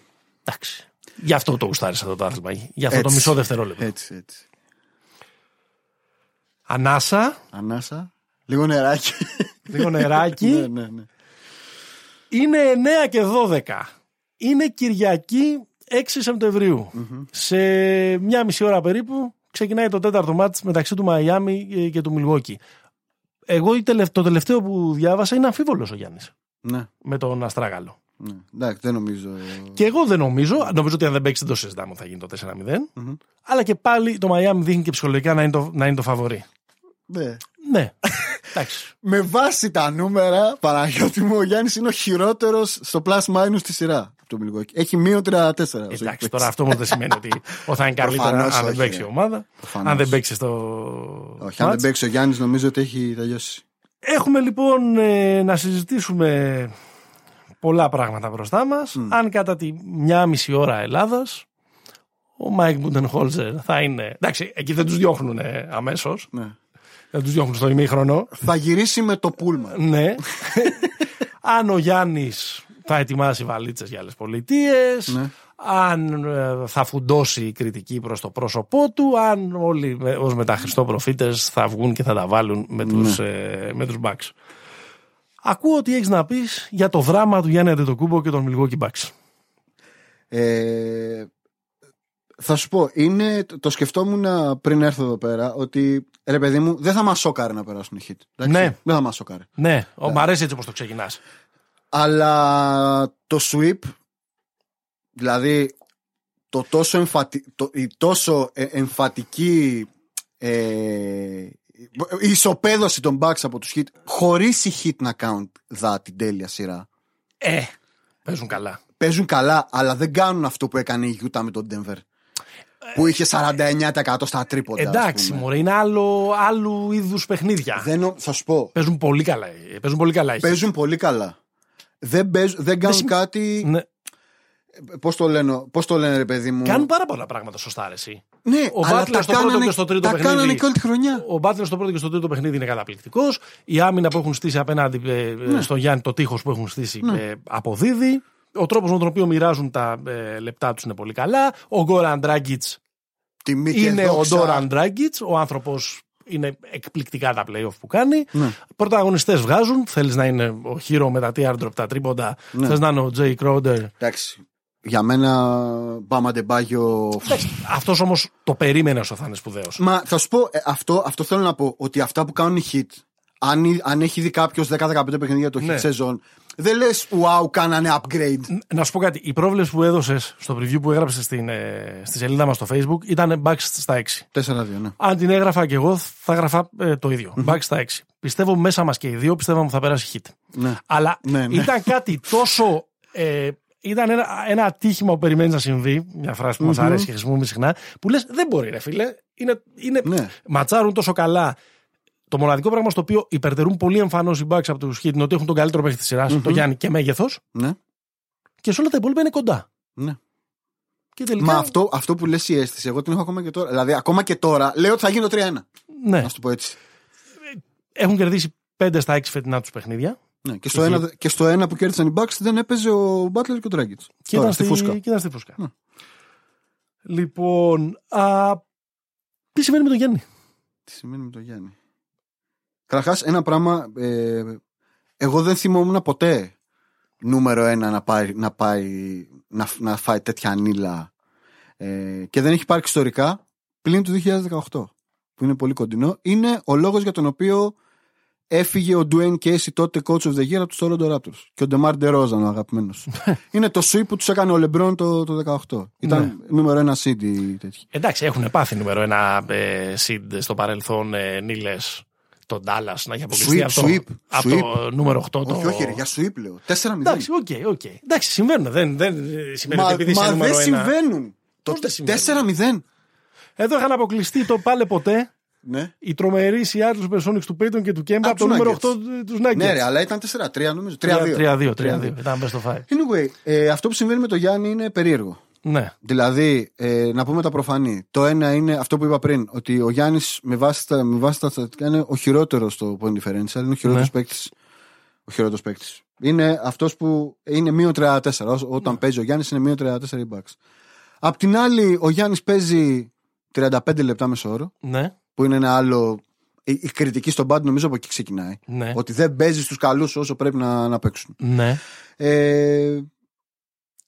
Εντάξει. Γι' αυτό το γουστάρισα αυτό το άθλημα. Γι' αυτό το Έτσι. μισό δευτερόλεπτο. Έτσι, έτσι. Ανάσα, Ανάσα. Λίγο νεράκι. λίγο νεράκι. *laughs* ναι, ναι, ναι. Είναι 9 και 12. Είναι Κυριακή 6 σεπτεμβριου Σε μια μισή ώρα περίπου ξεκινάει το τέταρτο μάτς μεταξύ του Μαϊάμι ε, και του Μιλγόκι. Εγώ η τελευ- το τελευταίο που διάβασα είναι αμφίβολος ο Γιάννης ναι. με τον Αστράγαλο. ναι. Εντάξει, δεν νομίζω. Και εγώ δεν νομίζω, νομίζω ότι αν δεν παίξει δεν το συζητάμε ότι θα γίνει το 4-0. Αλλά και πάλι το Μαϊάμι δείχνει και ψυχολογικά να είναι το, να είναι το φαβορή. Ναι. Ναι. *laughs* Εντάξει. Με βάση τα νούμερα, Παναγιώτη μου, ο Γιάννης είναι ο χειρότερος στο plus minus στη σειρά. Από Το Μιλγόκι. Έχει μείον 34. όσο έχει Εντάξει, παίξει. τώρα αυτό όμω δεν σημαίνει ότι *laughs* θα είναι καλύτερα Προφανώς αν δεν όχι, παίξει η ρε. ομάδα. Προφανώς. Αν δεν παίξει στο. Όχι, αν δεν μάτς. παίξει ο Γιάννης, νομίζω ότι έχει τελειώσει. Έχουμε λοιπόν ε, να συζητήσουμε πολλά πράγματα μπροστά μας. Αν κατά τη μια μισή ώρα Ελλάδας ο Μάικ Μπουντενχόλζερ θα είναι. Εντάξει, εκεί δεν τους διώχνουν αμέσως. Ναι. Δεν τους διώχνουν στο ημίχρονο. Θα γυρίσει με το πούλμαν. ναι. *laughs* Αν ο Γιάννης θα ετοιμάσει βαλίτσες για άλλες πολιτείες. Ναι. Αν ε, θα φουντώσει η κριτική προς το πρόσωπό του, αν όλοι με- ως μεταχριστόπροφήτες θα βγουν και θα τα βάλουν με τους, ε, με τους Bucks. Ακούω ότι έχεις να πεις για το δράμα του Γιάννη Αντετοκούμπο και των Milwaukee Bucks. Ε, θα σου πω, είναι, το σκεφτόμουν πριν έρθω εδώ πέρα ότι ρε παιδί μου δεν θα μας σόκαρε να περάσουν οι hit. εντάξει; Ναι. Δεν θα μας σόκαρε. Ναι, ο, μ' αρέσει έτσι όπως το ξεκινάς. Αλλά το sweep, δηλαδή το τόσο, εμφατι, το, η τόσο ε, εμφατική ε, η ισοπαίδωση των Bucks από τους hit χωρίς οι hit να count δα την τέλεια σειρά. Ε, παίζουν καλά. παίζουν καλά, αλλά δεν κάνουν αυτό που έκανε η Utah με τον Denver. Που είχε 49% στα τρίποντα. Εντάξει, μωρέ, είναι άλλο, άλλου είδους παιχνίδια. Δεν, θα σου πω. Παίζουν πολύ καλά. Παίζουν πολύ καλά. Παίζουν πολύ καλά. Δεν, παίζ, δεν κάνουν κάτι. Ναι. Πώς το, λένε, πώς το λένε, ρε παιδί μου; Κάνουν πάρα πολλά πράγματα σωστά, ρε, εσύ. Ναι, ο αλλά Butler στο πρώτο και στο τρίτο τα παιχνίδι. κάνανε και όλη τη χρονιά. Ο Μπάτλερ στο πρώτο και στο τρίτο παιχνίδι είναι καταπληκτικός. Η άμυνα που έχουν στήσει απέναντι ε, Ναι. στο Γιάννη, το τείχος που έχουν στήσει, ε, αποδίδει. Ο τρόπος με τον οποίο μοιράζουν τα ε, λεπτά τους είναι πολύ καλά. Ο Γκόραν Ντράγκητ Τιμή και είναι ο δόξα. Ντόραν Ντράγκητ. Ο άνθρωπος είναι εκπληκτικά τα playoff που κάνει. Ναι. Πρωταγωνιστές βγάζουν. Θέλεις να είναι ο Χείρο με τα teardrop, τα τρίποντα. Ναι. Θες να είναι ο Τζέι Κρόντερ. Εντάξει. Για μένα, Μπάμα Ντεμπάγιο. Αυτός όμως το περίμενε όσο θα είναι σπουδαίος. Μα θα σου πω, ε, αυτό, αυτό θέλω να πω. Ότι αυτά που κάνουν οι hit, αν, εί- αν έχει δει κάποιος 10-15 παιχνίδια το hit Ναι. σεζόν, δεν λες, wow, κάνανε upgrade. Να σου πω κάτι. Η πρόβλεψη που έδωσες στο preview που έγραψες στην, ε, στη σελίδα μας στο Facebook ήταν backs στα 6. 4-2, ναι. Αν την έγραφα και εγώ, θα έγραφα ε, το ίδιο. Backs στα 6. Πιστεύω μέσα μας και οι δύο πιστεύαμε ότι θα περάσει hit. ναι. Αλλά Ναι, ναι. ήταν κάτι τόσο. Ε, ήταν ένα, ένα ατύχημα που περιμένεις να συμβεί. Μια φράση που μας αρέσει και χρησιμοποιούμε συχνά. Που λες, δεν μπορεί, ρε φίλε. Είναι, είναι, Ναι. Ματσάρουν τόσο καλά. Το μοναδικό πράγμα στο οποίο υπερτερούν πολύ εμφανώς οι backs από τους hit είναι ότι έχουν τον καλύτερο παίχτη της σειράς, τον Γιάννη και μέγεθος. ναι. Και σε όλα τα υπόλοιπα είναι κοντά. ναι. Και τελικά. Μα αυτό, αυτό που λες η αίσθηση, εγώ την έχω ακόμα και τώρα. Δηλαδή, ακόμα και τώρα, λέω ότι θα γίνει το 3-1. Ναι, Να σου το πω έτσι. έχουν κερδίσει 5 στα 6 φετινά τους παιχνίδια. Ναι. Και, στο ένα, και στο ένα που κέρδισαν οι Bucks δεν έπαιζε ο Butler και ο Dragic. Και Τώρα, ήταν, στη φούσκα. και ήταν στη φούσκα. Ναι. Λοιπόν, α, τι σημαίνει με τον Γιάννη; Τι σημαίνει με τον Γιάννη; Καταρχάς, ένα πράγμα. Ε, εγώ δεν θυμόμουν ποτέ νούμερο ένα να πάει να, πάει, να, να φάει τέτοια νύλα. Ε, και δεν έχει υπάρξει ιστορικά πλην του 2018, που είναι πολύ κοντινό. Είναι ο λόγος για τον οποίο έφυγε ο Dwayne Casey τότε coach of the year από τους Toronto Raptors. Και ο DeMar DeRozan ο αγαπημένος. *laughs* είναι το sweep που τους έκανε ο LeBron το, το 18. Ήταν νούμερο ένα seed ή τέτοιο. Εντάξει, έχουν πάθει νούμερο ένα ε, seed στο παρελθόν ε, Νίλες. Το Ντάλλας να έχει αποκλειστεί Sweep, από, το- sweep, από sweep. το νούμερο 8. το... Όχι, όχι, ρε, για sweep λέω. 4-0. Εντάξει, οκ, οκ. Εντάξει, συμβαίνουν. Δεν, δεν σημαίνει ότι Μα, επειδή είσαι μα νούμερο δεν ένα. συμβαίνουν. Το Πώς δεν συμβαίνουν; 4-0. Εδώ είχαν αποκλειστεί το πάλαι ποτέ Ναι. οι τρομεροί Seattle Supersonics του Peyton και του Kemba Από από το τους νούμερο 8 Nuggets. τους Nuggets. ναι, ρε, αλλά ήταν 4-3 νομίζω. 3-2. 3-2. 3-2. Ήταν best of five. Anyway, ε, αυτό που συμβαίνει με τον Γιάννη είναι περίεργο. Ναι. Δηλαδή, ε, να πούμε τα προφανή. Το ένα είναι αυτό που είπα πριν, ότι ο Γιάννης με βάση τα, με βάση τα στατιστικά είναι ο χειρότερος στο point differential, είναι ο χειρότερος Ναι. παίκτης. Ο χειρότερος παίκτης. Είναι αυτός που είναι μείον 34. Όσο- Όταν Ναι. παίζει ο Γιάννης είναι μείον 34 οι Bucks. Απ' την άλλη, ο Γιάννης παίζει 35 λεπτά μεσόωρο, Ναι. που είναι ένα άλλο. Η, η κριτική στον πάντ νομίζω από εκεί ξεκινάει. Ναι. Ότι δεν παίζει στους καλούς όσο πρέπει να, να παίξουν. Ναι. Ε,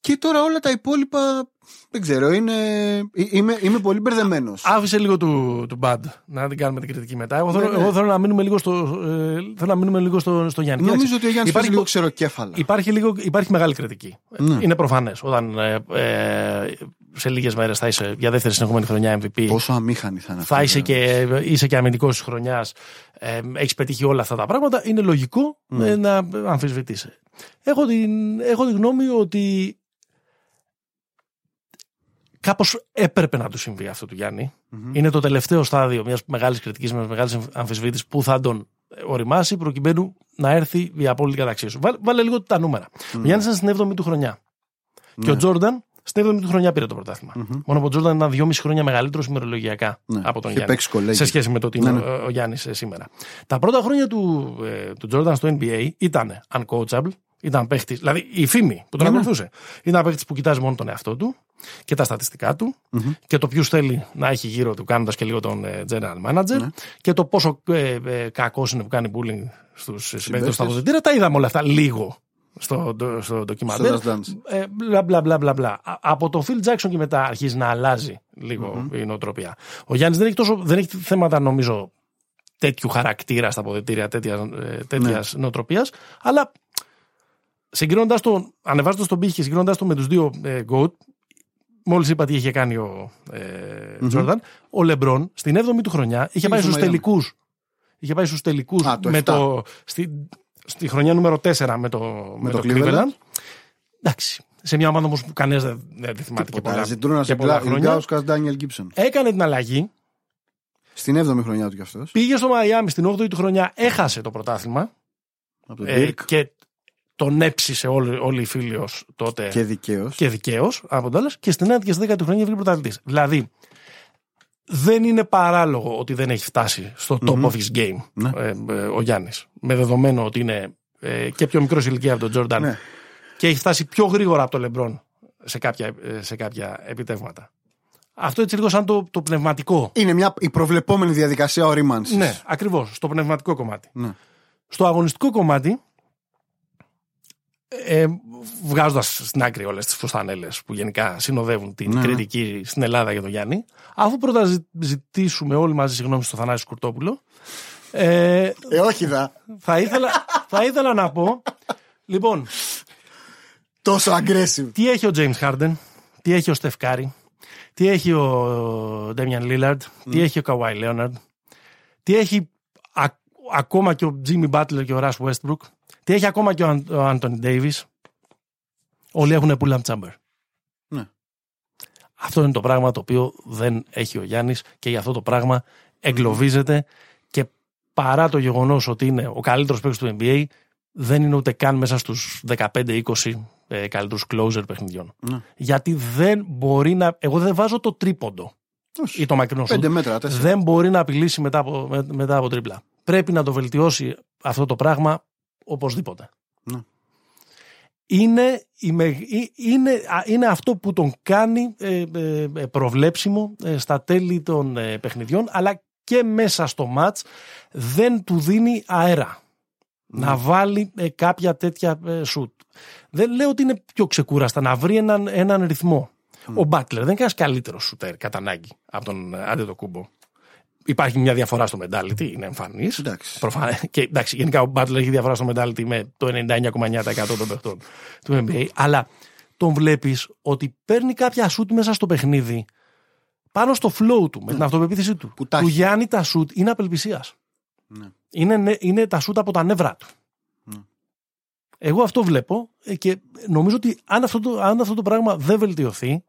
και τώρα όλα τα υπόλοιπα δεν ξέρω, είναι, ε, είμαι, είμαι πολύ μπερδεμένος. Άφησε λίγο του, του Bad να την κάνουμε την κριτική μετά. Εγώ θέλω, Ναι, ναι. εγώ θέλω να μείνουμε λίγο στο, ε, θέλω να μείνουμε λίγο στο, στο Γιάννη. Νομίζω Κοίταξε, ότι ο Γιάννης υπάρχει, παίζει λίγο ξεροκέφαλα. υπάρχει, λίγο, υπάρχει μεγάλη κριτική. Ναι. Είναι προφανές. Όταν ε, ε, σε λίγες μέρες θα είσαι για δεύτερη συνεχόμενη χρονιά MVP. Πόσο αμήχανη θα είναι θα αυτό, είσαι βέβαια. και, είσαι και αμυντικός της χρονιάς, ε, έχεις πετύχει όλα αυτά τα πράγματα, είναι λογικό Ναι. ε, να αμφισβητήσει. Έχω την, έχω την γνώμη ότι κάπως έπρεπε να του συμβεί αυτό του γιαννη Είναι το τελευταίο στάδιο μιας μεγάλης κριτικής, μιας μεγάλης αμφισβήτησης που θα τον οριμάσει προκειμένου να έρθει η απόλυτη καταξίωση. Βάλε, βάλε λίγο τα νούμερα. Ο Γιάννης ήταν στην 7η του χρονιά. Και Ναι. ο Τζόρνταν στην 7η του χρονιά πήρε το πρωταθλημα Μόνο που ο Τζόρνταν ήταν 2,5 χρόνια μεγαλύτερος ημερολογιακά Ναι. από τον Είχε Γιάννη. παίξει κολέγιο. Σε σχέση με το ότι είναι Ναι, ναι. ο, ο Γιάννης σήμερα. Τα πρώτα χρόνια του, ε, του Jordan στο NBA ήταν uncoachable. Ήταν παίχτης, δηλαδή η φήμη που τον Ναι, ναι. ακολουθούσε. Ήταν παίχτης που κοιτάζει μόνο τον εαυτό του και τα στατιστικά του και το ποιους θέλει να έχει γύρω του, κάνοντας και λίγο τον ε, general manager Ναι. και το πόσο ε, ε, κακός είναι που κάνει bullying στους συμπαίκτες στα Συμπαίκτες. αποδητήρια. Τα είδαμε όλα αυτά λίγο στο, στο, στο ντοκιμαντέρ. Στο Last Dance. Ε, μπλα, μπλα, μπλα, μπλα, μπλα. Α- Από τον Phil Jackson και μετά αρχίζει να αλλάζει λίγο η νοοτροπία. Ο Γιάννης δεν, έχει τόσο- δεν έχει θέματα, νομίζω, τέτοιου χαρακτήρα στα αποδητήρια, τέτοια τέτοιας νοοτροπίας, αλλά συγκρίνοντας το, ανεβάζοντας τον πύχη και συγκρίνοντας το με τους δύο ε, GOAT, μόλις είπα τι είχε κάνει ο ε, Τζόρνταν, ο Λεμπρόν στην 7η του χρονιά είχε πάει στο στους Miami. τελικούς. Είχε πάει στους τελικούς Α, το με 7. το. Στη, στη χρονιά νούμερο 4 με το, με το το Cleveland. Cleveland. Εντάξει. σε μια ομάδα όμως που κανένας δεν, δεν τη θυμάται και πολλά, Ζητρούνα και πολλά χρόνια. Ιλγκάουσκα Ντάνιελ Γκίψον. Έκανε την αλλαγή, Στην 7η χρονιά του κι αυτός. πήγε στο Μαϊάμι στην 8η του χρονιά, έχασε το πρωτάθλημα Από τον ε, Dirk. και τον έψησε όλοι, όλοι οι φίλοι ως τότε Και δικαίως. και δικαίως από τον Dallas και στην 9η και στη 10η χρονιά βγήκε πρωταθλητής. Δηλαδή, δεν είναι παράλογο ότι δεν έχει φτάσει στο top of his game Ναι. ε, ε, ο Γιάννης. Με δεδομένο ότι είναι ε, και πιο μικρός ηλικία από τον Τζόρνταν Ναι. και έχει φτάσει πιο γρήγορα από τον Λεμπρόν σε κάποια, ε, σε κάποια επιτεύγματα. Αυτό έτσι λίγο σαν το, το πνευματικό. Είναι μια, η προβλεπόμενη διαδικασία ορίμανσης. Ναι, ακριβώς. Στο πνευματικό κομμάτι. ναι. Στο αγωνιστικό κομμάτι, ε, βγάζοντας στην άκρη όλες τις φουστανέλες που γενικά συνοδεύουν την Ναι. κριτική στην Ελλάδα για τον Γιάννη, αφού πρώτα ζη- ζητήσουμε όλοι μαζί συγγνώμη στο Θανάση Κουρτόπουλο, ε, Ε, όχι δα. θα, ήθελα, θα ήθελα να πω. Λοιπόν, Τόσο aggressive. τι έχει ο James Harden, τι έχει ο Steph Curry, τι έχει ο Damian Lillard, τι έχει ο Kawhi Leonard, τι έχει α- ακόμα και ο Jimmy Butler και ο Russ Westbrook, τι έχει ακόμα και ο, Αν- ο Anthony Davis. Όλοι έχουν pull-up chamber. Ναι. Αυτό είναι το πράγμα το οποίο δεν έχει ο Γιάννης και για αυτό το πράγμα εγκλωβίζεται και παρά το γεγονός ότι είναι ο καλύτερος παίκτης του NBA δεν είναι ούτε καν μέσα στους 15-20 ε, καλύτερους closer παιχνιδιών. Ναι. Γιατί δεν μπορεί να... Εγώ δεν βάζω το τρίποντο Όχι. ή το μακρινό σου. Πέντε μέτρα, τέσσερα. Δεν μπορεί να απειλήσει μετά από, με- μετά από τρίπλα. Πρέπει να το βελτιώσει αυτό το πράγμα οπωσδήποτε. Ναι. Είναι, η με- ή- είναι, α, είναι αυτό που τον κάνει ε, ε, ε, προβλέψιμο ε, στα τέλη των ε, παιχνιδιών αλλά και μέσα στο μάτς δεν του δίνει αέρα να βάλει ε, κάποια τέτοια ε, σουτ. Δεν λέω ότι είναι πιο ξεκούραστα να βρει έναν, έναν ρυθμό. Ο Μπάτλερ δεν είναι κανένας καλύτερος σουτέρ κατά ανάγκη από τον Άντε Κούμπο. Υπάρχει μια διαφορά στο mentality, είναι εμφανής. Εντάξει. Και εντάξει, γενικά ο Μπάτλερ έχει διαφορά στο mentality με το 99,9% των παιχτών του NBA. Αλλά τον βλέπεις ότι παίρνει κάποια σουτ μέσα στο παιχνίδι πάνω στο flow του, με την αυτοπεποίθησή του. Που τα του έχει. Γιάννη τα σουτ είναι απελπισίας. Ναι. Είναι, νε- είναι τα σουτ από τα νεύρα του. Ναι. Εγώ αυτό βλέπω ε, και νομίζω ότι αν αυτό το, αν αυτό το πράγμα δεν βελτιωθεί,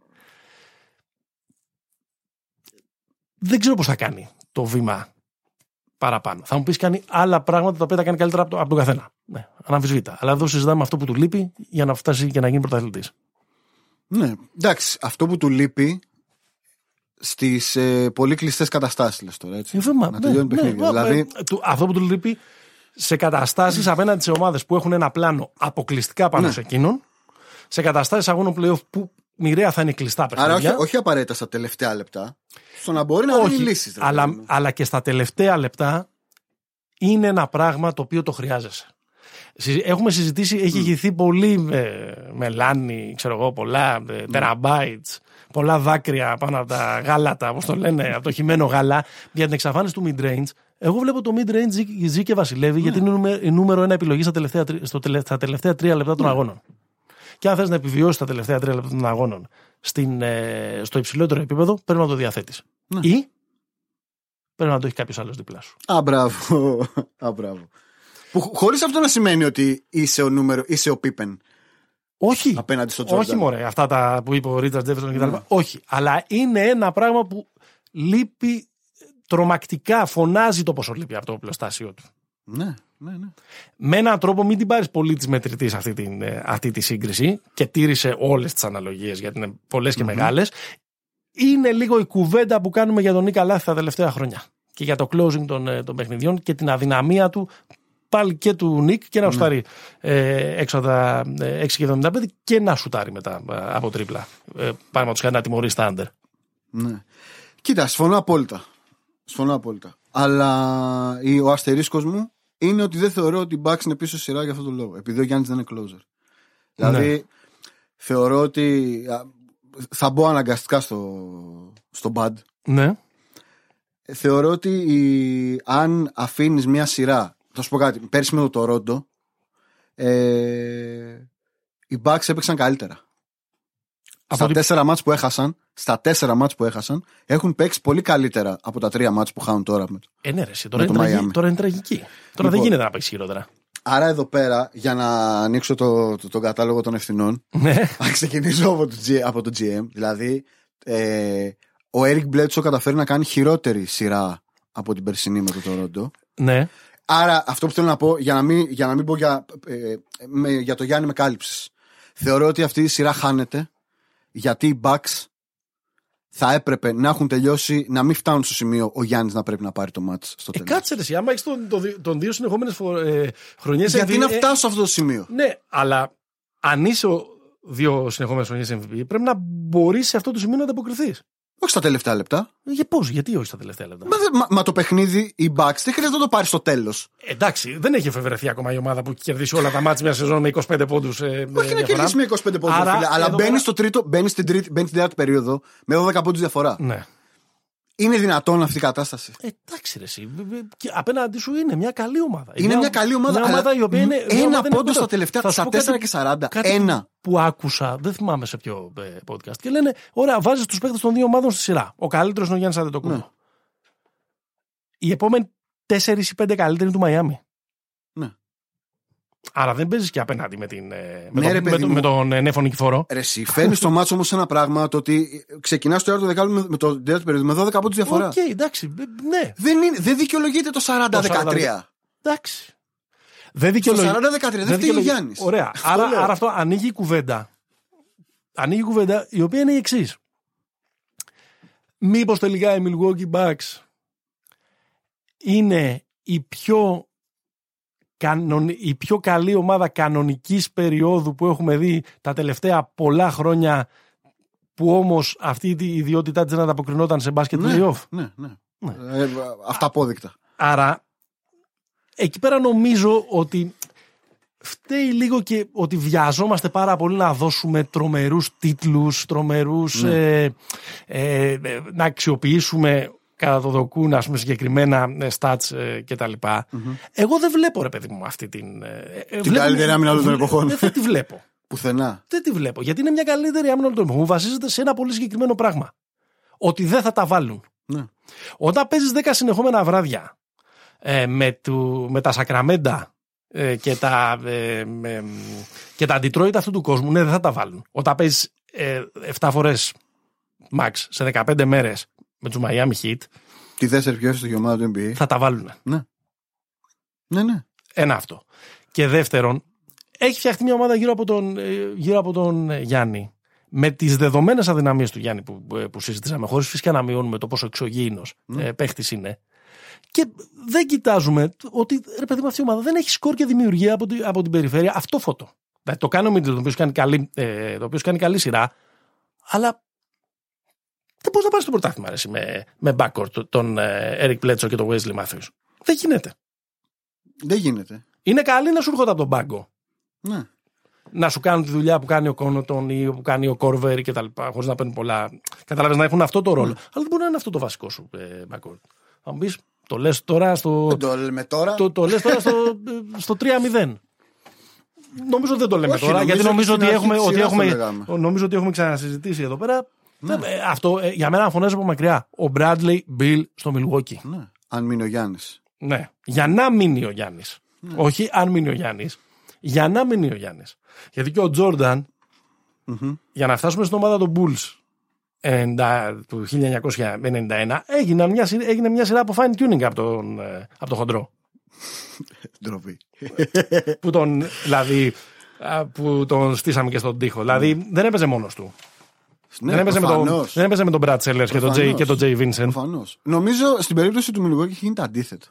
δεν ξέρω πώς θα κάνει το βήμα παραπάνω. Θα μου πεις κάνει άλλα πράγματα τα οποία τα κάνει καλύτερα από, το, από τον καθένα. Ναι, αναμφισβήτα. Αλλά εδώ συζητάμε αυτό που του λείπει για να φτάσει και να γίνει πρωταθλητής. Ναι. Εντάξει, αυτό που του λείπει στις ε, πολύ κλειστές καταστάσεις, λες τώρα. Έτσι. Ε, βήμα, να ναι, τελειώνει ναι, παιχνίδια. ναι, δηλαδή, ε, του- αυτό που του λείπει σε καταστάσεις απέναντι σε ομάδες που έχουν ένα πλάνο αποκλειστικά πάνω Ναι. σε εκείνον, σε καταστάσεις αγώνων playoff που μοιραία θα είναι κλειστά άρα όχι, παιχνίδια. όχι απαραίτητα στα τελευταία λεπτά. Στο να μπορεί να δίνει λύσεις. αλλά, αλλά και στα τελευταία λεπτά είναι ένα πράγμα το οποίο το χρειάζεσαι. Συζη- Έχουμε συζητήσει, έχει ηγηθεί πολύ με, με λάνι, ξέρω εγώ, πολλά ε, τεραμπάιτς, πολλά δάκρυα πάνω από τα γάλατα, όπως το λένε, από το χυμένο γάλα, για την εξαφάνιση του mid-range. Εγώ βλέπω το mid-range ζει, ζει και βασιλεύει, γιατί είναι νούμε- η νούμερο ένα επιλογή στα τελευταία, τρι- στο, τελε- στα τελευταία τρία λεπτά των αγώνων. Και αν θες να επιβιώσεις τα τελευταία τρία λεπτά των αγώνων στην, ε, στο υψηλότερο επίπεδο, πρέπει να το διαθέτεις. Ή πρέπει να το έχει κάποιος άλλος δίπλα σου. Α, μπράβο. Α, μπράβο. Που χωρίς αυτό να σημαίνει ότι είσαι ο νούμερο, είσαι ο Πίπεν Όχι. απέναντι στο Τζόρνταν. Όχι, μωρέ, αυτά τα που είπε ο Ρίτσαρτ Τζέφερσον κτλ. Όχι. Αλλά είναι ένα πράγμα που λείπει τρομακτικά, φωνάζει το πόσο λείπει από το πλωστάσιο του. Ναι, ναι, ναι. Με έναν τρόπο μην την πάρεις πολύ της μετρητής αυτή, την, ε, αυτή τη σύγκριση και τήρησε όλες τις αναλογίες γιατί είναι πολλές και μεγάλες. Είναι λίγο η κουβέντα που κάνουμε για τον Νίκα Λάθη τα τελευταία χρόνια. Και για το closing των, ε, των παιχνιδιών και την αδυναμία του πάλι και του Νίκ και να σουτάρει ε, έξω από τα ε, 6,75 και να σουτάρει μετά ε, από τρίπλα. Ε, Πάμε του να τιμωρήσει τα under. ναι. Κοίτα, συμφωνώ απόλυτα. Συμφωνώ απόλυτα. Αλλά η- ο αστερίσκος μου είναι ότι δεν θεωρώ ότι η Bucks είναι πίσω σειρά για αυτόν τον λόγο. Επειδή ο Γιάννης δεν είναι closer. Δηλαδή, θεωρώ ότι α, θα μπω αναγκαστικά στο, στο bad. Ναι. Θεωρώ ότι η- αν αφήνεις μια σειρά. Θα σου πω κάτι. Πέρσι με το Toronto, ε, οι Bucks έπαιξαν καλύτερα. Από στα την- τέσσερα μάτς που έχασαν, στα τέσσερα μάτς που έχασαν, έχουν παίξει πολύ καλύτερα από τα τρία μάτς που χάνουν τώρα. με το- Ε, ναι, ρε, εσύ, τώρα, Με είναι το τραγική, Miami. τώρα είναι τραγική. Τώρα δεν Λοιπόν. γίνεται να παίξεις χειρότερα. Άρα εδώ πέρα, για να ανοίξω το, το, τον κατάλογο των ευθυνών, Ναι. *laughs* θα ξεκινήσω από το, G- από το GM. Δηλαδή, ε, ο Eric Bledsoe καταφέρει να κάνει χειρότερη σειρά από την περσινή με το Toronto. ναι. Άρα, αυτό που θέλω να πω, για να μην, για να μην πω για, ε, με, για το Γιάννη με κάλυψης. Θεωρώ ότι αυτή η σειρά χάνεται γιατί οι Bucks θα έπρεπε να έχουν τελειώσει, να μην φτάνουν στο σημείο ο Γιάννης να πρέπει να πάρει το μάτς στο Ε, τέλος. κάτσε ρε, εσύ, άμα έχεις τον, τον, τον δύο συνεχόμενες ε, χρονιές. γιατί να φτάσω σε αυτό το σημείο. Ναι, αλλά αν είσαι ο δύο συνεχόμενες χρονιές MVP, πρέπει να μπορείς σε αυτό το σημείο να ανταποκριθείς. Όχι στα τελευταία λεπτά. Για πώς, γιατί όχι στα τελευταία λεπτά; Μα, δε- μα, μα το παιχνίδι, οι Bucks δεν χρειάζεται να το πάρει στο τέλος; Εντάξει, δεν έχει εφευρεθεί ακόμα η ομάδα που έχει κερδίσει όλα τα μάτια μια σεζόν με 25 πόντους. Ε, Όχι να κερδίσει με 25 πόντους, Άρα, φίλε, αλλά εδώ μπαίνει πέρα- στο τρίτο, μπαίνει στην, τρίτη, μπαίνει στην τέταρτη περίοδο με 12 πόντους διαφορά. Ναι. Είναι δυνατόν αυτή η κατάσταση; Ε, εντάξει, ρε, εσύ. Και απέναντί σου είναι μια καλή ομάδα. Είναι μια καλή ομάδα, Μια αλλά ομάδα η οποία είναι. μια ένα ομάδα είναι πόντο κοντά. στα τελευταία, Θα σου στα πω 4 κάτι- και 40. κάτι Ένα. που άκουσα, δεν θυμάμαι σε ποιο ε, podcast. Και λένε, ωραία, βάζεις τους παίκτες των δύο ομάδων στη σειρά. Ο καλύτερος είναι ο Γιάννης Αντετοκούμπο. Ναι. Οι επόμενοι 4 ή 5 καλύτεροι είναι του Μαϊάμι. Ναι. Άρα δεν παίζεις και απέναντι με, την, ε, με, Ναι, τον- ρε, με, παιδί τον- μου. με τον ε, Νέφο Νικηφόρο. Ρε, εσύ φέρνεις το μάτσο όμως ένα πράγμα το ότι ξεκινάς το έργο δεκάλεπτο με, με το τέταρτο περίοδο με 12 πόντους διαφορά. Οκ, εντάξει, ε, ναι, Δεν, είναι, δεν δικαιολογείται το 40-13. εντάξει. Δεν Το δικαιολογεί. 40-13 δεν φταίει ο δικαιολογεί. Γιάννης. Ωραία. *laughs* άρα, άρα αυτό ανοίγει η κουβέντα. Ανοίγει η κουβέντα η οποία είναι η εξής. Μήπως τελικά οι Milwaukee Bucks είναι η πιο, κανον, η πιο καλή ομάδα κανονικής περίοδου που έχουμε δει τα τελευταία πολλά χρόνια που όμως αυτή η ιδιότητά της δεν ανταποκρινόταν σε μπάσκετ Ναι, playoff; ναι, ναι. Ναι. Ε, αυταπόδεικτα. Άρα, εκεί πέρα νομίζω ότι φταίει λίγο και ότι βιαζόμαστε πάρα πολύ να δώσουμε τρομερούς τίτλους, τρομερούς Ναι. ε, ε, ε, να αξιοποιήσουμε κατά το δοκούν ας πούμε συγκεκριμένα ε, stats ε, και τα λοιπα Εγώ δεν βλέπω ρε παιδί μου αυτή την... ε, ε, βλέπω- καλύτερη άμυνα όλων των βλέ- εποχών. Δεν θα τη βλέπω. *laughs* Πουθενά. Δεν τη βλέπω. Γιατί είναι μια καλύτερη άμυνα όλων των εποχών. Βασίζεται σε ένα πολύ συγκεκριμένο πράγμα. Ότι δεν θα τα βάλουν. Ναι. Όταν παίζεις 10 συνεχόμενα βράδια ε, με, του, με τα Σακραμέντα ε, και, τα, ε, με, και τα Detroit αυτού του κόσμου, ναι, δεν θα τα βάλουν. Όταν παίζεις ε, 7 φορές max σε 15 μέρες με τους Miami Heat, Τη δεύτερη πιο εύστοχη ομάδα του NBA. θα τα βάλουν. Ναι. Ναι, ναι. Ένα αυτό. Και δεύτερον, έχει φτιαχτεί μια ομάδα γύρω από τον, ε, γύρω από τον ε, Γιάννη. Με τις δεδομένες αδυναμίες του Γιάννη που, ε, που συζητήσαμε, χωρίς φυσικά να μειώνουμε το πόσο εξωγήινος Ναι. ε, παίχτης είναι. Και δεν κοιτάζουμε ότι ρε παιδί μου, αυτή η ομάδα δεν έχει σκορ και δημιουργία από, την- από την περιφέρεια. Αυτό φωτό. Δηλαδή, το κάνει ο Μίτλ, το οποίο κάνει καλή, ε, το οποίος κάνει καλή σειρά, αλλά δεν μπορείς να πάρεις το πρωτάθλημα αρέσει, με, με backcourt τον ε, Eric Bledsoe και τον Wesley Matthews. Δεν γίνεται. Δεν γίνεται. Είναι καλή να σου έρχονται από τον πάγκο. Ναι. να σου κάνουν τη δουλειά που κάνει ο Κόνοτον ή που κάνει ο Κόρβερ και τα λοιπά, χωρίς να παίρνουν πολλά. Κατάλαβε να έχουν αυτό το ρόλο. Αλλά δεν μπορεί να είναι αυτό το βασικό σου ε, backcourt. Θα μου πεις, το λες τώρα στο. Δεν το λέμε τώρα. Το, το λες τώρα στο, ε, στο 3-0. Νομίζω δεν το λέμε Όχι, τώρα, νομίζω γιατί νομίζω ότι ότι, στην αρχή έχουμε, της ότι, σειράς το έχουμε, λέγαμε. νομίζω ότι έχουμε ξανασυζητήσει εδώ πέρα. Δεν- ε, αυτό ε, για μένα φωνάζει από μακριά. Ο Bradley Bill στο Milwaukee. Ναι. Αν μείνει ο Γιάννης. Ναι. Για να μείνει ο Γιάννης. Ναι. Όχι αν μείνει ο Γιάννης. Για να μείνει ο Γιάννης. Γιατί και ο Τζόρνταν, για να φτάσουμε στην ομάδα των Bulls 90 του 1991, έγινε μια, σειρά- έγινε μια σειρά από fine tuning από τον, ε, από τον χοντρό. *laughs* Ντροπή. που τον, δηλαδή, α, που τον στήσαμε και στον τοίχο. Δηλαδή δεν έπαιζε μόνος του. Ναι, δεν, έπαιζε με τον, προφανώς. δεν έπαιζε με τον Brad Sellers και τον, Jay, Προφανώς. και τον Jay Vincent. Προφανώς. Νομίζω στην περίπτωση του Μιλγόκη γίνεται αντίθετο.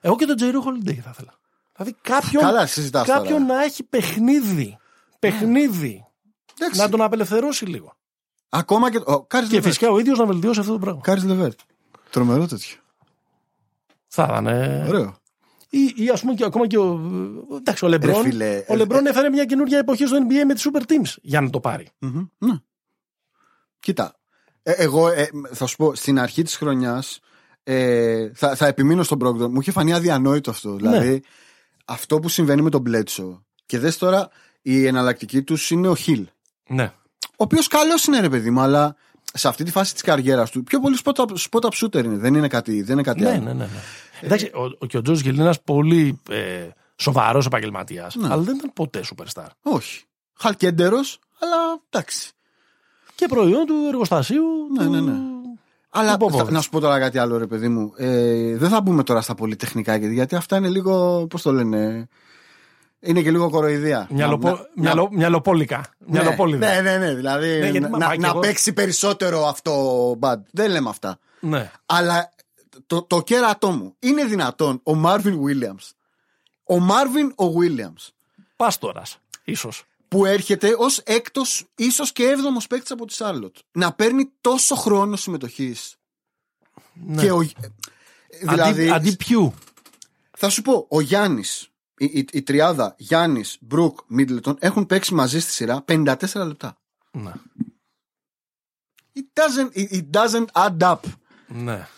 Εγώ και τον Jrue Holiday θα ήθελα. Δηλαδή κάποιον, Καλά, συζητάς κάποιον τώρα. να έχει παιχνίδι. Παιχνίδι. Εντάξει. να τον απελευθερώσει λίγο. Ακόμα και. Ο Κάρις Και Λεβέρτ. φυσικά ο ίδιος να βελτιώσει αυτό το πράγμα. Κάρις Λεβέρτ. Τρομερό τέτοιο. Θα ήταν. ε, Ωραίο. Ή, ή ας πούμε και ακόμα και ο. Εντάξει, ο Λεμπρόν. φίλε, ο ε, Λεμπρόν έφερε μια καινούργια εποχή στο NBA με τις Super Teams για να το πάρει. Μμμ, Ναι. Κοίτα. ε, εγώ ε, θα σου πω, στην αρχή της χρονιάς ε, θα, θα επιμείνω στον Brogdon. Μου είχε φανεί αδιανόητο αυτό. Ναι. Δηλαδή, αυτό που συμβαίνει με τον Μπλέτσο. Και δες τώρα, η εναλλακτική τους είναι ο Χιλ. Ναι. Ο οποίος καλός είναι, ρε παιδί μου, αλλά σε αυτή τη φάση της καριέρας του πιο πολύ spot up, spot up shooter είναι. Δεν είναι κάτι, δεν είναι κάτι Ναι, άλλο. ναι, ναι, ναι. Εντάξει, ο, ο, και ο Τζο Γελ είναι ένας πολύ ε, Σοβαρός επαγγελματίας. Ναι. Αλλά δεν ήταν ποτέ superstar. Όχι. Χαλκέντερος, αλλά εντάξει. Και προϊόν του εργοστασίου. Ναι, του... ναι, ναι. Αλλά Του Popovich. θα- να σου πω τώρα κάτι άλλο, ρε παιδί μου. Ε, δεν θα μπούμε τώρα στα πολυτεχνικά γιατί, γιατί αυτά είναι λίγο. Πώς το λένε. Είναι και λίγο κοροϊδία. Μυαλοπο... Να- να- μυαλο... Μυαλοπόλικα. Ναι, Μυαλοπόλιδα. ναι, ναι, ναι. Δηλαδή Ναι, γιατί, να, μα, να, μα, και να εγώ- παίξει περισσότερο αυτό bad. Δεν λέμε αυτά. ναι. Αλλά το, το κέρατό μου είναι δυνατόν ο Μάρβιν Williams. Ο Μάρβιν ο Williams Πάστορας, ίσως. Που έρχεται ως έκτος, ίσως και έβδομος παίκτης από τη Σάρλοτ. Να παίρνει τόσο χρόνο συμμετοχής. Ναι. Και ο, δηλαδή, αντί, αντί ποιου; θα σου πω, ο Γιάννης, η, η, η τριάδα Γιάννης, Μπρουκ, Μίτλετον έχουν παίξει μαζί στη σειρά 54 λεπτά. Ναι. It doesn't, it, it doesn't add up. ναι.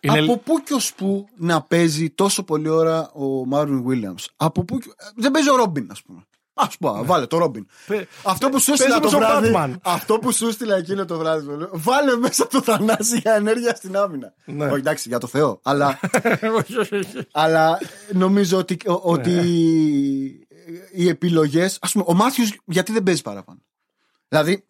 Είναι... Από πού και ως πού να παίζει τόσο πολλή ώρα ο Μάρβιν Williams. Από πού και... Δεν παίζει ο Ρόμπιν, ας πούμε. Α πούμε, βάλε το Ρόμπιν. Πε- Αυτό που σου παίζει έστειλα το όπως ο βράδυ. Batman. Αυτό που σου έστειλα εκείνο το βράδυ. το λέω, Βάλε μέσα το θανάσι για ενέργεια στην άμυνα. Ναι. Όχι, εντάξει, για το Θεό. Αλλά, *laughs* Όχι, όχι, όχι. αλλά νομίζω ότι, ο- ότι Ναι. οι επιλογέ. Α πούμε, ο Μάθιου γιατί δεν παίζει παραπάνω; Δηλαδή,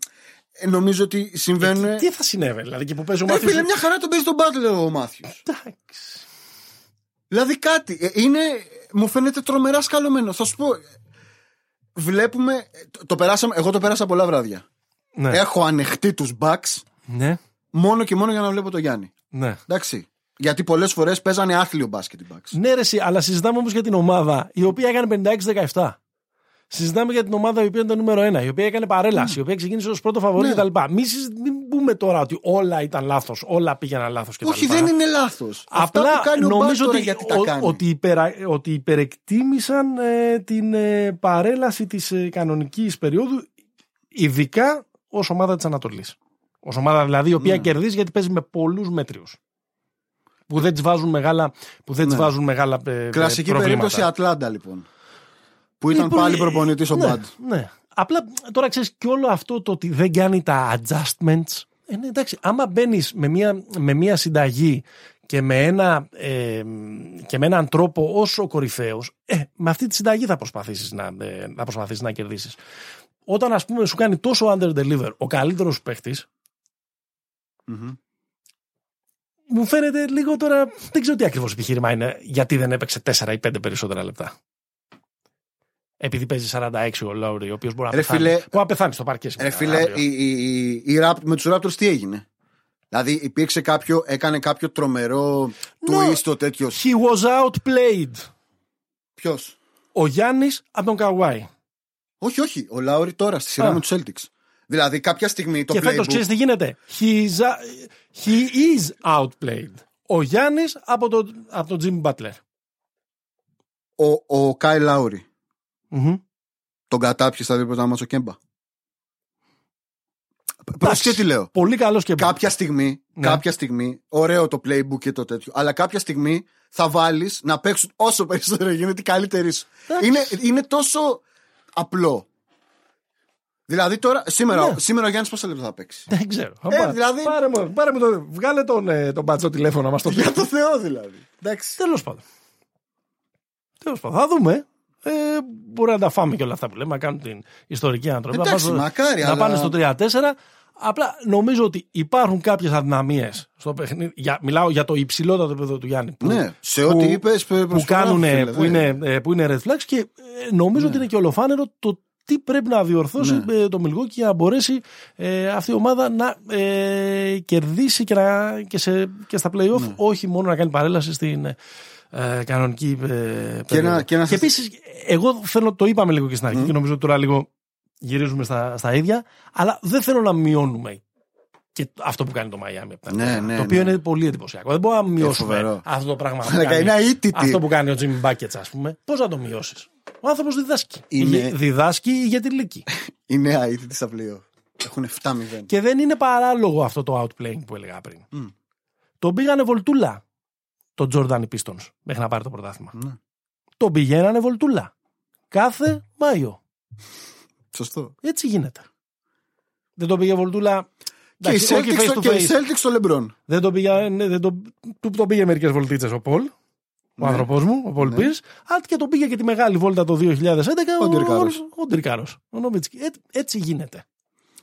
ε, νομίζω ότι συμβαίνουν. Τι θα συνέβαινε, δηλαδή και που παίζει ο Ρε Μάθιος- φίλε, μια χαρά τον παίζει τον Butler ο Μάθιου. Εντάξει. Δηλαδή κάτι. ε, Είναι, μου φαίνεται τρομερά σκαλωμένο. Θα σου πω. Ε, Βλέπουμε. ε, Το, το περάσαμε, εγώ το πέρασα πολλά βράδια. Ναι. Έχω ανεχτεί τους Bucks ναι, μόνο και μόνο για να βλέπω τον Γιάννη. ναι. Εντάξει. Γιατί πολλές φορές παίζανε άθλιο μπάσκετ οι Bucks. Ναι, ρε, εσύ, αλλά συζητάμε όμως για την ομάδα η οποία έκανε 56-17. Συζητάμε για την ομάδα η οποία ήταν το νούμερο 1, η οποία έκανε παρέλαση, η οποία ξεκίνησε ως πρώτο φαβορή Ναι. κτλ. Μην, συζη- μην πούμε τώρα ότι όλα ήταν λάθος, όλα πήγαιναν λάθος κτλ. Όχι, δεν είναι λάθος. Αυτά Απλά που κάνει ο Bucks νομίζω τώρα ότι, γιατί τα ο- κάνει. ότι, υπερα, ότι υπερεκτίμησαν ε, την ε, παρέλαση της ε, κανονικής περίοδου, ειδικά ως ομάδα της Ανατολής. Ως ομάδα δηλαδή η οποία Ναι. κερδίζει γιατί παίζει με πολλούς μέτριους. Που δεν τις βάζουν μεγάλα, που δεν τις Ναι. βάζουν μεγάλα ε, Κλασική προβλήματα. περίπτωση Ατλάντα λοιπόν. Που ήταν Λοιπόν, πάλι ε, προπονητής ο ναι, Μπαντ. Ναι. Απλά τώρα ξέρεις και όλο αυτό το ότι δεν κάνει τα adjustments. Ε, ναι, εντάξει, άμα μπαίνεις με μια, με μια συνταγή και με, ένα, ε, και με έναν τρόπο όσο κορυφαίος, ε, με αυτή τη συνταγή θα προσπαθήσεις να, ε, θα προσπαθήσεις να κερδίσεις. Όταν ας πούμε σου κάνει τόσο under deliver ο καλύτερος σου παίχτη, μου φαίνεται λίγο τώρα. Δεν ξέρω τι ακριβώς επιχείρημα είναι γιατί δεν έπαιξε 4 ή 5 περισσότερα λεπτά. Επειδή παίζει 46 ο Λάουρι, ο οποίος μπορεί να Ρε πεθάνει. φίλε- μπορεί να πεθάνει στο παρκέ. Ρε σήμερα, φίλε, αύριο. η, η, η, η Rap- με τους Raptors τι έγινε; Δηλαδή υπήρξε κάποιο, έκανε κάποιο τρομερό No. twist το τέτοιο. He was outplayed. Ποιος; Ο Γιάννης από τον Καουάι. Όχι, όχι. Ο Λάουρι τώρα στη σειρά Α. με τους Celtics. Δηλαδή κάποια στιγμή το και φέτος playbook. ξέρεις τι γίνεται; He is, he is outplayed. Ο Γιάννης από τον από τον Jimmy Butler. Ο, ο Κάι Λάουρι Μμμ. τον κατάπιες στα δίποτα μάτσο Κέμπα. Πρόσεχε τι λέω. Πολύ καλός και Κάποια στιγμή, Ναι. κάποια στιγμή, ωραίο το playbook και το τέτοιο, αλλά κάποια στιγμή θα βάλεις να παίξουν όσο περισσότερο γίνεται η καλύτερη σου. Εντάξει. Είναι, είναι τόσο απλό. Δηλαδή τώρα, σήμερα, Ναι. σήμερα ο Γιάννης πόσα λεπτά θα παίξει; Δεν ξέρω. Ε, δηλαδή- Πάρε μου, πάρε μου το, βγάλε τον, ε, τον μπατσό τηλέφωνο να μας το πει. Για το Θεό δηλαδή. Εντάξει. Τέλος πάντων. Τέλος πάντων. Θα δούμε. Ε, μπορεί να τα φάμε και όλα αυτά που λέμε, να κάνουν την ιστορική ανατροπή. Εντάξει, να πάνε στο- μακάρι, να αλλά- πάνε στο 3-4. Απλά νομίζω ότι υπάρχουν κάποιες αδυναμίες στο παιχνίδι. Για, μιλάω για το υψηλότερο επίπεδο του Γιάννη. Που, Ναι, σε που- ό,τι είπε. που, κάνουν, που, είναι, ε, που είναι red flags και ε, νομίζω ότι είναι και ολοφάνερο το τι πρέπει να διορθώσει Ναι. ε, το Milwaukee για να μπορέσει ε, αυτή η ομάδα να ε, κερδίσει και, να, και, σε, και στα play-off Ναι. όχι μόνο να κάνει παρέλαση στην ε, κανονική ε, περίοδο. να- και να σας- επίσης εγώ θέλω, το είπαμε λίγο και στην αρχή Μμ. και νομίζω τώρα λίγο γυρίζουμε στα, στα ίδια αλλά δεν θέλω να μειώνουμε και αυτό που κάνει το Miami από τα Ναι, άλλα, ναι, το οποίο ναι. είναι πολύ εντυπωσιακό. Δεν μπορούμε να μειώσουμε φοβερό. αυτό το πράγμα. *laughs* που Αλλά κάνει. είναι αίτητη. Αυτό που κάνει ο Jimmy Buckets, ας πούμε, πώς να το μειώσεις; Ο άνθρωπος διδάσκει. Είναι- Ηγε- Διδάσκει ηγετηλίκη. *laughs* Η νέα αίτητη στα πλοίο. Έχουν 7-0. και δεν είναι παράλογο αυτό το outplaying που έλεγα πριν. Μμ. Τον πήγανε βολτούλα τον Jordan οι Pistons μέχρι να πάρει το πρωτάθλημα. Ναι. Τον πηγαίνανε βολτούλα. Κάθε Μάιο. Σωστό. Έτσι γίνεται. Δεν τον πήγε βολτούλα. Και οι εντάξει, όχι Celtics face στο- to και οι face. Celtics στο LeBron. Δεν τον πήγε, ναι, δεν τον, του τον πήγε μερικές βολτίτσες ο Πολ. ο άνθρωπός μου, ο Πολ Πίρς, αλλά και τον πήγε και τη μεγάλη βόλτα το 2011 Ο Ντρικάρος. Ο Ντρικάρος. Ο Νόβιτσκι. Έτσι, έτσι γίνεται.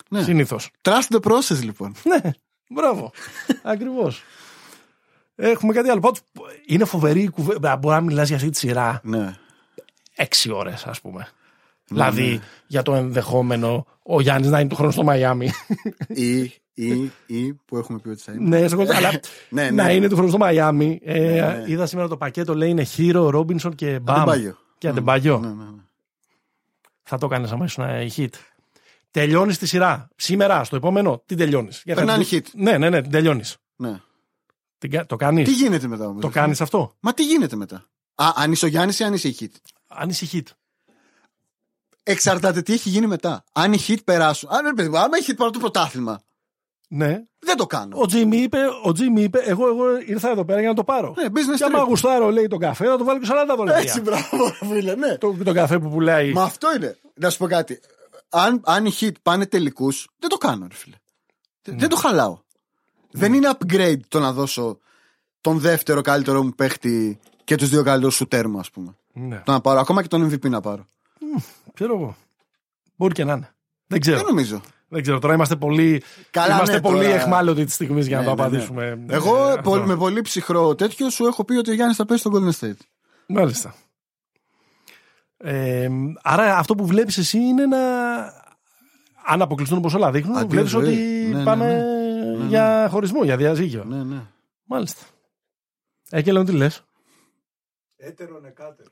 Ναι. Συνήθως. Trust the process λοιπόν. Ναι, μπράβο. Ακριβώς. Έχουμε κάτι άλλο. Πάντως, είναι φοβερή η κουβέντα. Μπορεί να μιλάς για αυτή τη σειρά ναι. έξι ώρες, ας πούμε. Δηλαδή, για το ενδεχόμενο ο Γιάννης να είναι του χρόνου στο Μαϊάμι. ή, ή, ή που έχουμε πει ότι θα είναι. ναι, σε κοντά, αλλά Ναι, *laughs* ναι. να είναι του χρόνου στο Μαϊάμι. Ε, ναι. Είδα σήμερα το πακέτο, λέει είναι Χίρο, Ρόμπινσον και Μπαμ. Αντεμπάγιο. Και Αντεμπάγιο. Ναι, ναι, ναι. Θα το κάνεις άμα ήσουν η hit. Τελειώνεις τη σειρά. Σήμερα, στο επόμενο, τι τελειώνεις. Περνάνε hit. Ναι, ναι, ναι, την τελειώνεις. ναι. Το κάνεις. Τι γίνεται μετά όμως. Το κάνεις αυτό; Μα τι γίνεται μετά; Α, αν είσαι ο Γιάννης ή αν είσαι η hit. Αν είσαι hit. Εξαρτάται τι έχει γίνει μετά. Αν οι hit περάσουν. Αν ρε παιδί μου, άμα η hit πάρω το πρωτάθλημα. Ναι. Δεν το κάνω. Ο Τζίμι είπε, ο Τζίμι είπε, εγώ, εγώ ήρθα εδώ πέρα για να το πάρω. Ναι, business και άμα trip. γουστάρω, λέει τον καφέ, θα το βάλω και 40 δολάρια. Έτσι, μπράβο, ρε φίλε, ναι. Το, τον καφέ που πουλάει. Μα αυτό είναι. Να σου πω κάτι. Αν, αν οι hit πάνε τελικούς, δεν το κάνω, ρε φίλε. Δεν- Δεν το χαλάω. Δεν είναι upgrade το να δώσω τον δεύτερο καλύτερο μου παίχτη και τους δύο καλύτερους σου τέρμα, ας πούμε. Ναι. Το να πάρω, ακόμα και τον MVP να πάρω. Ξέρω εγώ. Μπορεί και να είναι. Δεν ξέρω. Δεν νομίζω. Δεν ξέρω. Τώρα είμαστε πολύ, Καλά, είμαστε ναι, πολύ τώρα. εχμάλωτοι τη στιγμή για να Ναι, το ναι, ναι. απαντήσουμε. Εγώ Ε, αυτό. πολ- με πολύ ψυχρό τέτοιο σου έχω πει ότι ο Γιάννης θα πέσει στο Golden State. Μάλιστα. Ε, άρα αυτό που βλέπεις εσύ είναι να αν αποκλειστούν όπως όλα δείχνουν Αντίο βλέπεις ζωή. ότι Ναι, ναι, πάμε ναι. για χωρισμό, για διαζύγιο. Ναι, ναι. Μάλιστα. Έκελον τι λες; Έτερον εκάτερον.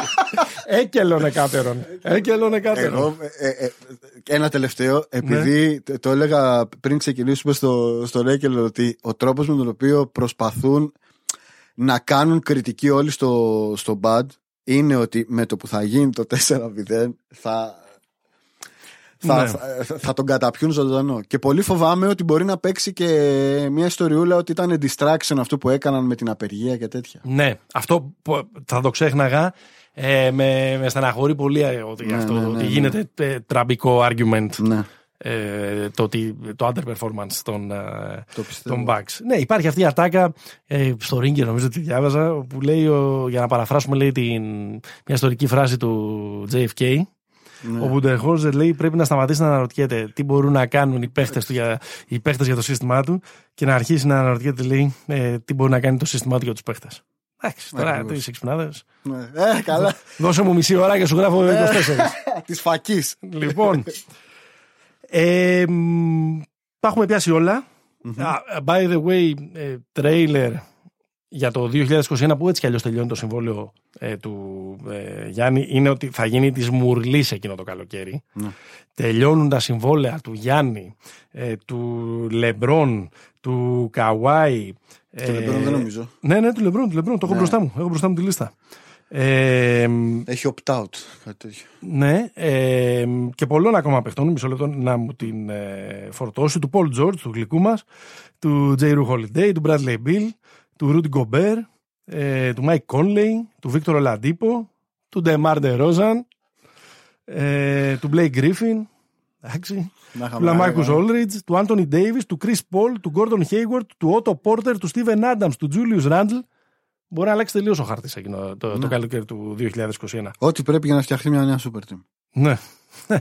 *laughs* Έκελον εκάτερον. Έκελον εκάτερον. Εγώ, ε, ε, ε, ένα τελευταίο, επειδή το, το έλεγα πριν ξεκινήσουμε στο, στο Ρέκελ ότι ο τρόπος με τον οποίο προσπαθούν να κάνουν κριτική όλοι στο, στο BAD είναι ότι με το που θα γίνει το 4-0 θα, θα, Ναι. θα, θα τον καταπιούν ζωντανό. Και πολύ φοβάμαι ότι μπορεί να παίξει και μια ιστοριούλα ότι ήταν distraction αυτό που έκαναν με την απεργία και τέτοια. Ναι, αυτό που θα το ξέχναγα. Ε, με, με στεναχωρεί πολύ ε, ότι, Ναι, αυτό, ναι, ναι, ότι ναι. γίνεται ε, τραμπικό argument Ναι, ε, το, ότι, το underperformance των, ε, το πιστεύω. των Bucks. Ναι, υπάρχει αυτή η ατάκα ε, στο Ringer, νομίζω ότι διάβαζα, που λέει, ο, για να παραφράσουμε, λέει την, μια ιστορική φράση του JFK. Ναι. Ο Μπουντεχόζερ λέει πρέπει να σταματήσει να αναρωτιέται τι μπορούν να κάνουν οι παίχτες, του για, οι παίχτες για το σύστημά του και να αρχίσει να αναρωτιέται λέει, ε, τι μπορεί να κάνει το σύστημά του για τους παίχτες. Εντάξει, τώρα Ακριβώς. τρεις εξυπνάδες. Ναι. Ε, καλά. Δώσε μου μισή ώρα και σου γράφω 24. *laughs* Της φακής. λοιπόν. Ε, μ, τα έχουμε πιάσει όλα. Α, by the way, ε, trailer για το 2021 που έτσι κι αλλιώς τελειώνει το συμβόλαιο ε, του ε, Γιάννη είναι ότι θα γίνει της Μουρλής εκείνο το καλοκαίρι. Ναι. Τελειώνουν τα συμβόλαια του Γιάννη, ε, του Λεμπρόν, του Καουάι. Το Λεμπρόν δεν νομίζω. Ναι, ναι, του Λεμπρόν, του Λεμπρόν. Το έχω Ναι. μπροστά μου. Έχω μπροστά μου τη λίστα. Ε, Έχει opt-out. Κάτι τέτοιο. ναι, ε, και πολλών ακόμα παιχτών. Μισό λεπτό να μου την ε, φορτώσει. Του Paul George, του γλυκού μας, του Jrue Holiday, του Bradley Beal, του Rudy Gobert, ε, του Mike Conley, του Victor Oladipo, του DeMar DeRozan, ε, του Blake Griffin, εντάξει, Να του είχαμε Lamarcus άγα. Aldridge, του Anthony Davis, του Chris Paul, του Gordon Hayward, του Otto Porter, του Steven Adams, του Julius Randle. Μπορεί να αλλάξει τελείως ο χάρτης εκείνο το, το καλοκαίρι του 2021. Ό,τι πρέπει για να φτιαχτεί μια νέα super team. Ναι. *laughs*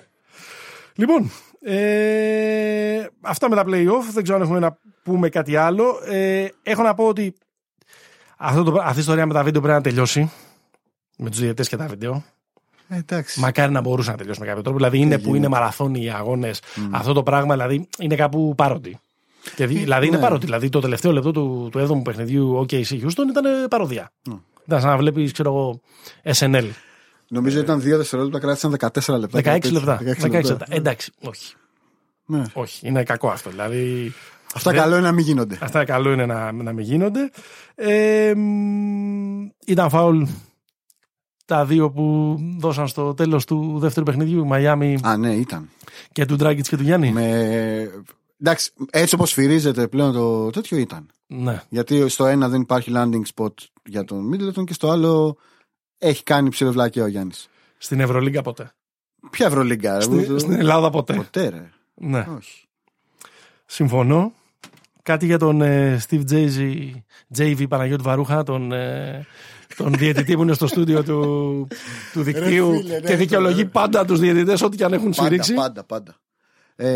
λοιπόν, ε, αυτά με τα play-off. Δεν ξέρω αν έχουμε να πούμε κάτι άλλο. Ε, έχω να πω ότι αυτό το, αυτή η ιστορία με τα βίντεο πρέπει να τελειώσει. Με τους διαιτέ και τα βίντεο. Ε, εντάξει. Μακάρι να μπορούσε να τελειώσει με κάποιο τρόπο. Δηλαδή είναι που γίνεται. είναι μαραθώνιοι οι αγώνες. Αυτό το πράγμα δηλαδή είναι κάπου πάροντι. Και δι- δηλαδή είναι ναι. πάροντι. Δηλαδή το τελευταίο λεπτό του, του 7ου παιχνιδιού OKC Houston ήταν ε, παροδία. Ναι. Ήταν σαν να βλέπεις, ξέρω εγώ, SNL. Νομίζω ήταν δύο δευτερόλεπτα, κράτησαν 14 λεπτά. 16 κάτι λεπτά. τέτοιο. 16 λεπτά. Εντάξει, όχι. Ναι. Όχι, είναι κακό αυτό. Δηλαδή, Αυτά Δεν- καλό είναι να μην γίνονται. αυτά καλό είναι να, να μην γίνονται. Ε, μ, ήταν φάουλ τα δύο που δώσαν στο τέλος του δεύτερου παιχνιδιού, Μαϊάμι Α, ναι, ήταν. και του Ντράγκητς και του Γιάννη. Με... Εντάξει, έτσι όπως φυρίζεται πλέον το τέτοιο ήταν. Ναι. Γιατί στο ένα δεν υπάρχει landing spot για τον Middleton και στο άλλο έχει κάνει ψιλοβλάκια ο Γιάννης. Στην Ευρωλίγκα ποτέ. Ποια Ευρωλίγκα, ρε, Στην, ούτε- στην Ελλάδα ποτέ. Ποτέ, ρε. Ναι. Όχι. Συμφωνώ. Κάτι για τον ε, Steve JV, JV Παναγιώτη Βαρούχα, τον, ε, τον διαιτητή που είναι στο στούντιο του, του δικτύου φίλε, ναι, και δικαιολογεί ναι. πάντα τους διαιτητές ό,τι και αν έχουν Πάντα, σφυρίξει. πάντα, πάντα. Ε,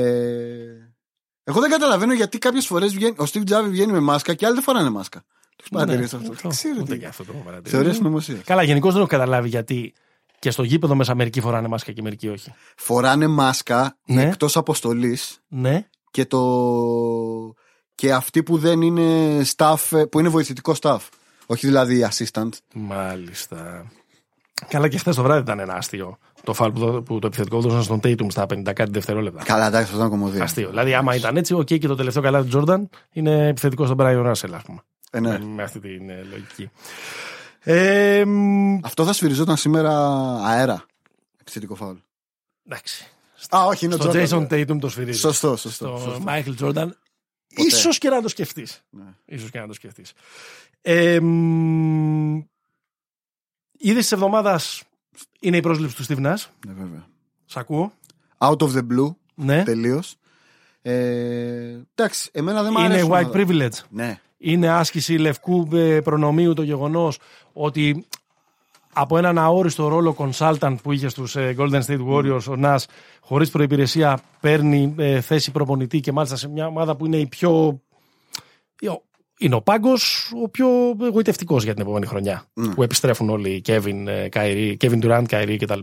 εγώ δεν καταλαβαίνω γιατί κάποιες φορές ο Steve Jobs βγαίνει με μάσκα και άλλοι δεν φοράνε μάσκα. Το έχει Ναι, παρατηρήσει αυτό. αυτό, Δεν ξέρω ούτε τι. και αυτό το έχω παρατηρήσει. Θεωρία συνωμοσία. Καλά, γενικώς δεν έχω καταλάβει γιατί και στο γήπεδο μέσα μερικοί φοράνε μάσκα και μερικοί όχι. Φοράνε μάσκα Ναι. εκτός αποστολής Ναι. και το. Και αυτοί που δεν είναι staff, που είναι βοηθητικό staff. Όχι δηλαδή assistant. Μάλιστα. Καλά και χθες το βράδυ ήταν ένα αστείο. Το φάουλ που, δω- που το επιθετικό δώσαν στον Tatum στα 50 κάτι δευτερόλεπτα. Καλά, εντάξει, αυτό ήταν κωμωδία. Αστείο. Δηλαδή, άμα ήταν έτσι, οκ, και το τελευταίο καλά του Τζόρνταν είναι επιθετικός στον Bryon Russell, ας πούμε. Ε, ναι. Με, με αυτή την ε, λογική. Ε, μ, Αυτό θα σφυριζόταν σήμερα αέρα. Επιθετικό φάουλ. εντάξει. Α, όχι, είναι ο Στο Jordan. Jason Tatum το σφυρίζει. Σωστό, σωστό. Στο σωστό. Michael Jordan. Ίσως και να το σκεφτείς. Ναι. Ίσως και να το σκεφτείς. Ε, μ, Είδες της εβδομάδας είναι η πρόσληψη του Steve Nash; Ναι, βέβαια. Σ' ακούω. Out of the blue, Ναι. τελείως. Ε, εντάξει, εμένα δεν μου αρέσει. Είναι white privilege. Ναι. Είναι άσκηση λευκού ε, προνομίου το γεγονός ότι από έναν αόριστο ρόλο consultant που είχε στους ε, Golden State Warriors ο Νας χωρίς προϋπηρεσία παίρνει ε, θέση προπονητή και μάλιστα σε μια ομάδα που είναι η πιο... Είναι ο πάγκος ο πιο εγωιτευτικός για την επόμενη χρονιά που επιστρέφουν όλοι οι Kevin, ε, Kyrie, Kevin Durant, Kyrie κτλ.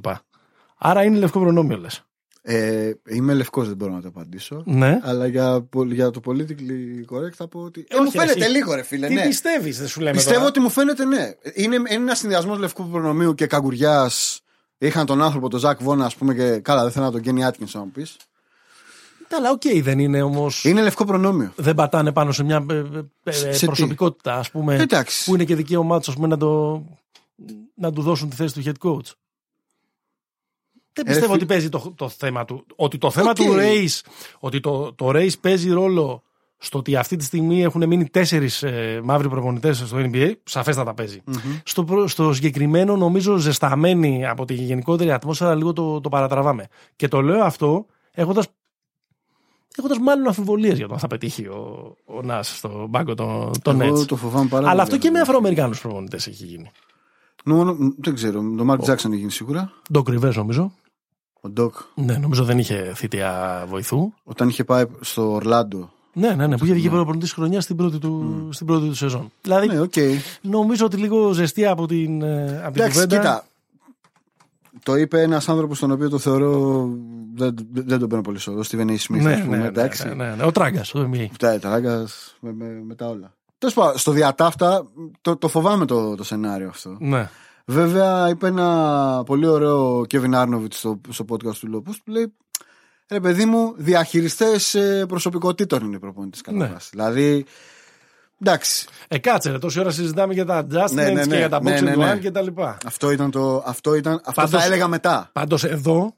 Άρα είναι λευκό προνόμιο λες. Ε, είμαι λευκός, δεν μπορώ να το απαντήσω. Ναι. Αλλά για, πο- για το politically correct θα πω ότι. Ε, όχι, μου φαίνεται εσύ. λίγο, ρε φίλε. Τι ναι. πιστεύεις, δεν σου λέμε Πιστεύω τώρα; ότι μου φαίνεται ναι. Είναι, είναι ένας συνδυασμός λευκού προνομίου και καγκουριάς. Είχαν τον άνθρωπο, τον Ζακ Βον, ας πούμε, και καλά, δεν θέλω να τον Κένι Άτκινσον να μου πεις. Καλά, οκ, δεν είναι όμως... Είναι λευκό προνόμιο. δεν πατάνε πάνω σε μια ε, ε, ε, Σε τι; προσωπικότητα, ας πούμε, Εντάξει. που είναι και δικαίωμά τους, ας πούμε, να, το, να του δώσουν τη θέση του head coach. Δεν Ε, πιστεύω φι- ότι παίζει το, το θέμα του. Ότι το θέμα Οκ. του race, ότι το, το race παίζει ρόλο στο ότι αυτή τη στιγμή έχουν μείνει τέσσερις ε, μαύροι προπονητές στο NBA, σαφέστατα παίζει. Στο, προ- στο συγκεκριμένο, νομίζω, ζεσταμένοι από τη γενικότερη ατμόσφαιρα, λίγο το, το παρατραβάμε. Και το λέω αυτό έχοντας έχοντας μάλλον αμφιβολίες για το αν θα πετύχει ο, ο Νας στον πάγκο των, των Εγώ Nets. το φοβάμαι πάρα Αλλά πολύ. αυτό και με Αφροαμερικάνους προπονητές έχει γίνει. Νο- δεν ξέρω. Το Μάρκ Τζάξον έχει γίνει σίγουρα. Doc Rivers νομίζω. Ο Ντοκ, Ναι, νομίζω δεν είχε θητεία βοηθού. όταν είχε πάει στο Ορλάντο. Ναι, ναι, ναι, που είχε βγει προπονητή χρονιάς στην πρώτη του, στην πρώτη του σεζόν. Δηλαδή, Ναι, οκ. νομίζω ότι λίγο ζεστή από την, ε, από την Εντάξει, κουβέντα. κοίτα. Το είπε ένας άνθρωπος τον οποίο το θεωρώ. Δεν, δεν τον παίρνω πολύ σοβαρό. Stephen A. Smith, Ναι, ας πούμε. ναι, ναι, εντάξει. ναι, ναι, ναι. Ο Τράγκας, ο NBA. Τα Τράγκα με, με, με τα όλα. Τέλος πάντων, στο διά ταύτα το, το φοβάμαι το, το σενάριο αυτό. Ναι. Βέβαια, είπε ένα πολύ ωραίο Kevin Arnovitz στο, στο podcast του Λόπου που λέει Ρε παιδί μου, διαχειριστές προσωπικότητων είναι οι προπονητέ κατά Ναι. βάση. Δηλαδή, εντάξει, Ε, κάτσε, ρε, τόση ώρα συζητάμε για τα adjustments Ναι, ναι, ναι. και για τα Ναι, box ναι, and ναι. one και τα λοιπά. αυτό ήταν το. Αυτό, ήταν, αυτό Πάντως- θα έλεγα μετά. Πάντως εδώ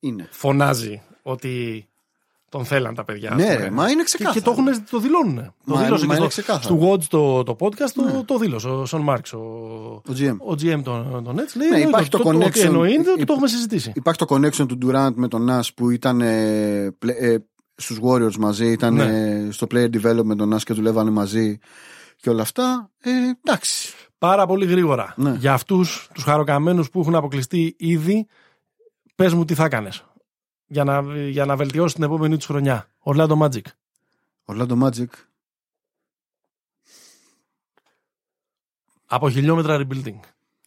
Είναι. φωνάζει ότι τον θέλαν τα παιδιά. Ναι, ας πούμε. ρε, μα είναι Και, ξεκάθαρο. και το, έχουν, το δηλώνουν. Το Μα- δήλωσε μα και είναι στο, ξεκάθαρο. Ναι. στο Watch το, το podcast, το, το δήλωσε ο Σον Μάρξ, ο, Ο GM. ο GM των, των Nets. Λέει, Ναι, ναι, υπάρχει το Ότι connection. εννοείται ότι Υπ- το έχουμε συζητήσει. Υπάρχει το connection του Durant με τον Nash που ήταν ε, πλε- ε, στους Warriors μαζί, ήταν Ναι. ε, στο player development με τον Nash και δουλεύανε μαζί και όλα αυτά. Ε, εντάξει. Πάρα πολύ γρήγορα. Ναι. Για αυτούς τους χαροκαμένους που έχουν αποκλειστεί ήδη, πες μου τι θα έκανες για να, για να βελτιώσει την επόμενη τους χρονιά. Orlando Magic. Orlando Magic. Από χιλιόμετρα rebuilding.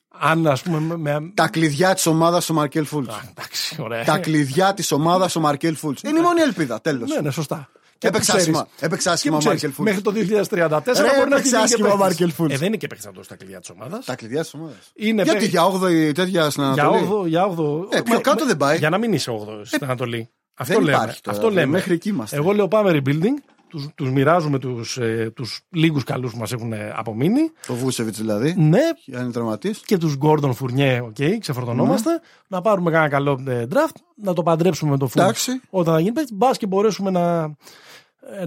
Αν ας πούμε. Με, με- Τα κλειδιά της ομάδας ο Μαρκέλ Φουλτς. Α, εντάξει, ωραία. Τα κλειδιά της ομάδας ο Μαρκέλ Φουλτς. Είναι η μόνη ελπίδα. Τέλος. Ναι, ναι, σωστά. Και Έπαιξε που ξέρεις- άσχημα. Έπαιξε και άσχημα που ο ξέρεις, Μάρκελ Φουλτς. Μέχρι το 2034 Ρε, μπορεί να έπαιξε έχει γίνει και άσχημα ο παίκτης. Μάρκελ Φούλτς. Ε, δεν είναι και παίκτη να δώσει τα κλειδιά της ομάδας. Τα κλειδιά της ομάδας. Είναι Γιατί παίκτη- για 8η τέτοια στην Για Ανατολή. 8 για 8 Ε, πιο κάτω δεν πάει. Για να μην είσαι 8 στην Ανατολή. Αυτό δεν λέμε. υπάρχει τώρα, Αυτό λέμε. μέχρι εκεί είμαστε. Εγώ λέω πάμε rebuilding. Τους, τους μοιράζουμε τους, ε, τους λίγους καλούς που μας έχουν ε, απομείνει. Το Βούτσεβιτς δηλαδή. Ναι, Αν είναι τραυματής. και τους Gordon Fournier, οκ, ξεφορτωνόμαστε. Να πάρουμε κανένα καλό ε, draft, να το παντρέψουμε με το Fultz Εντάξει. όταν θα γίνει παίκτης. Μπας και μπορέσουμε να, ε,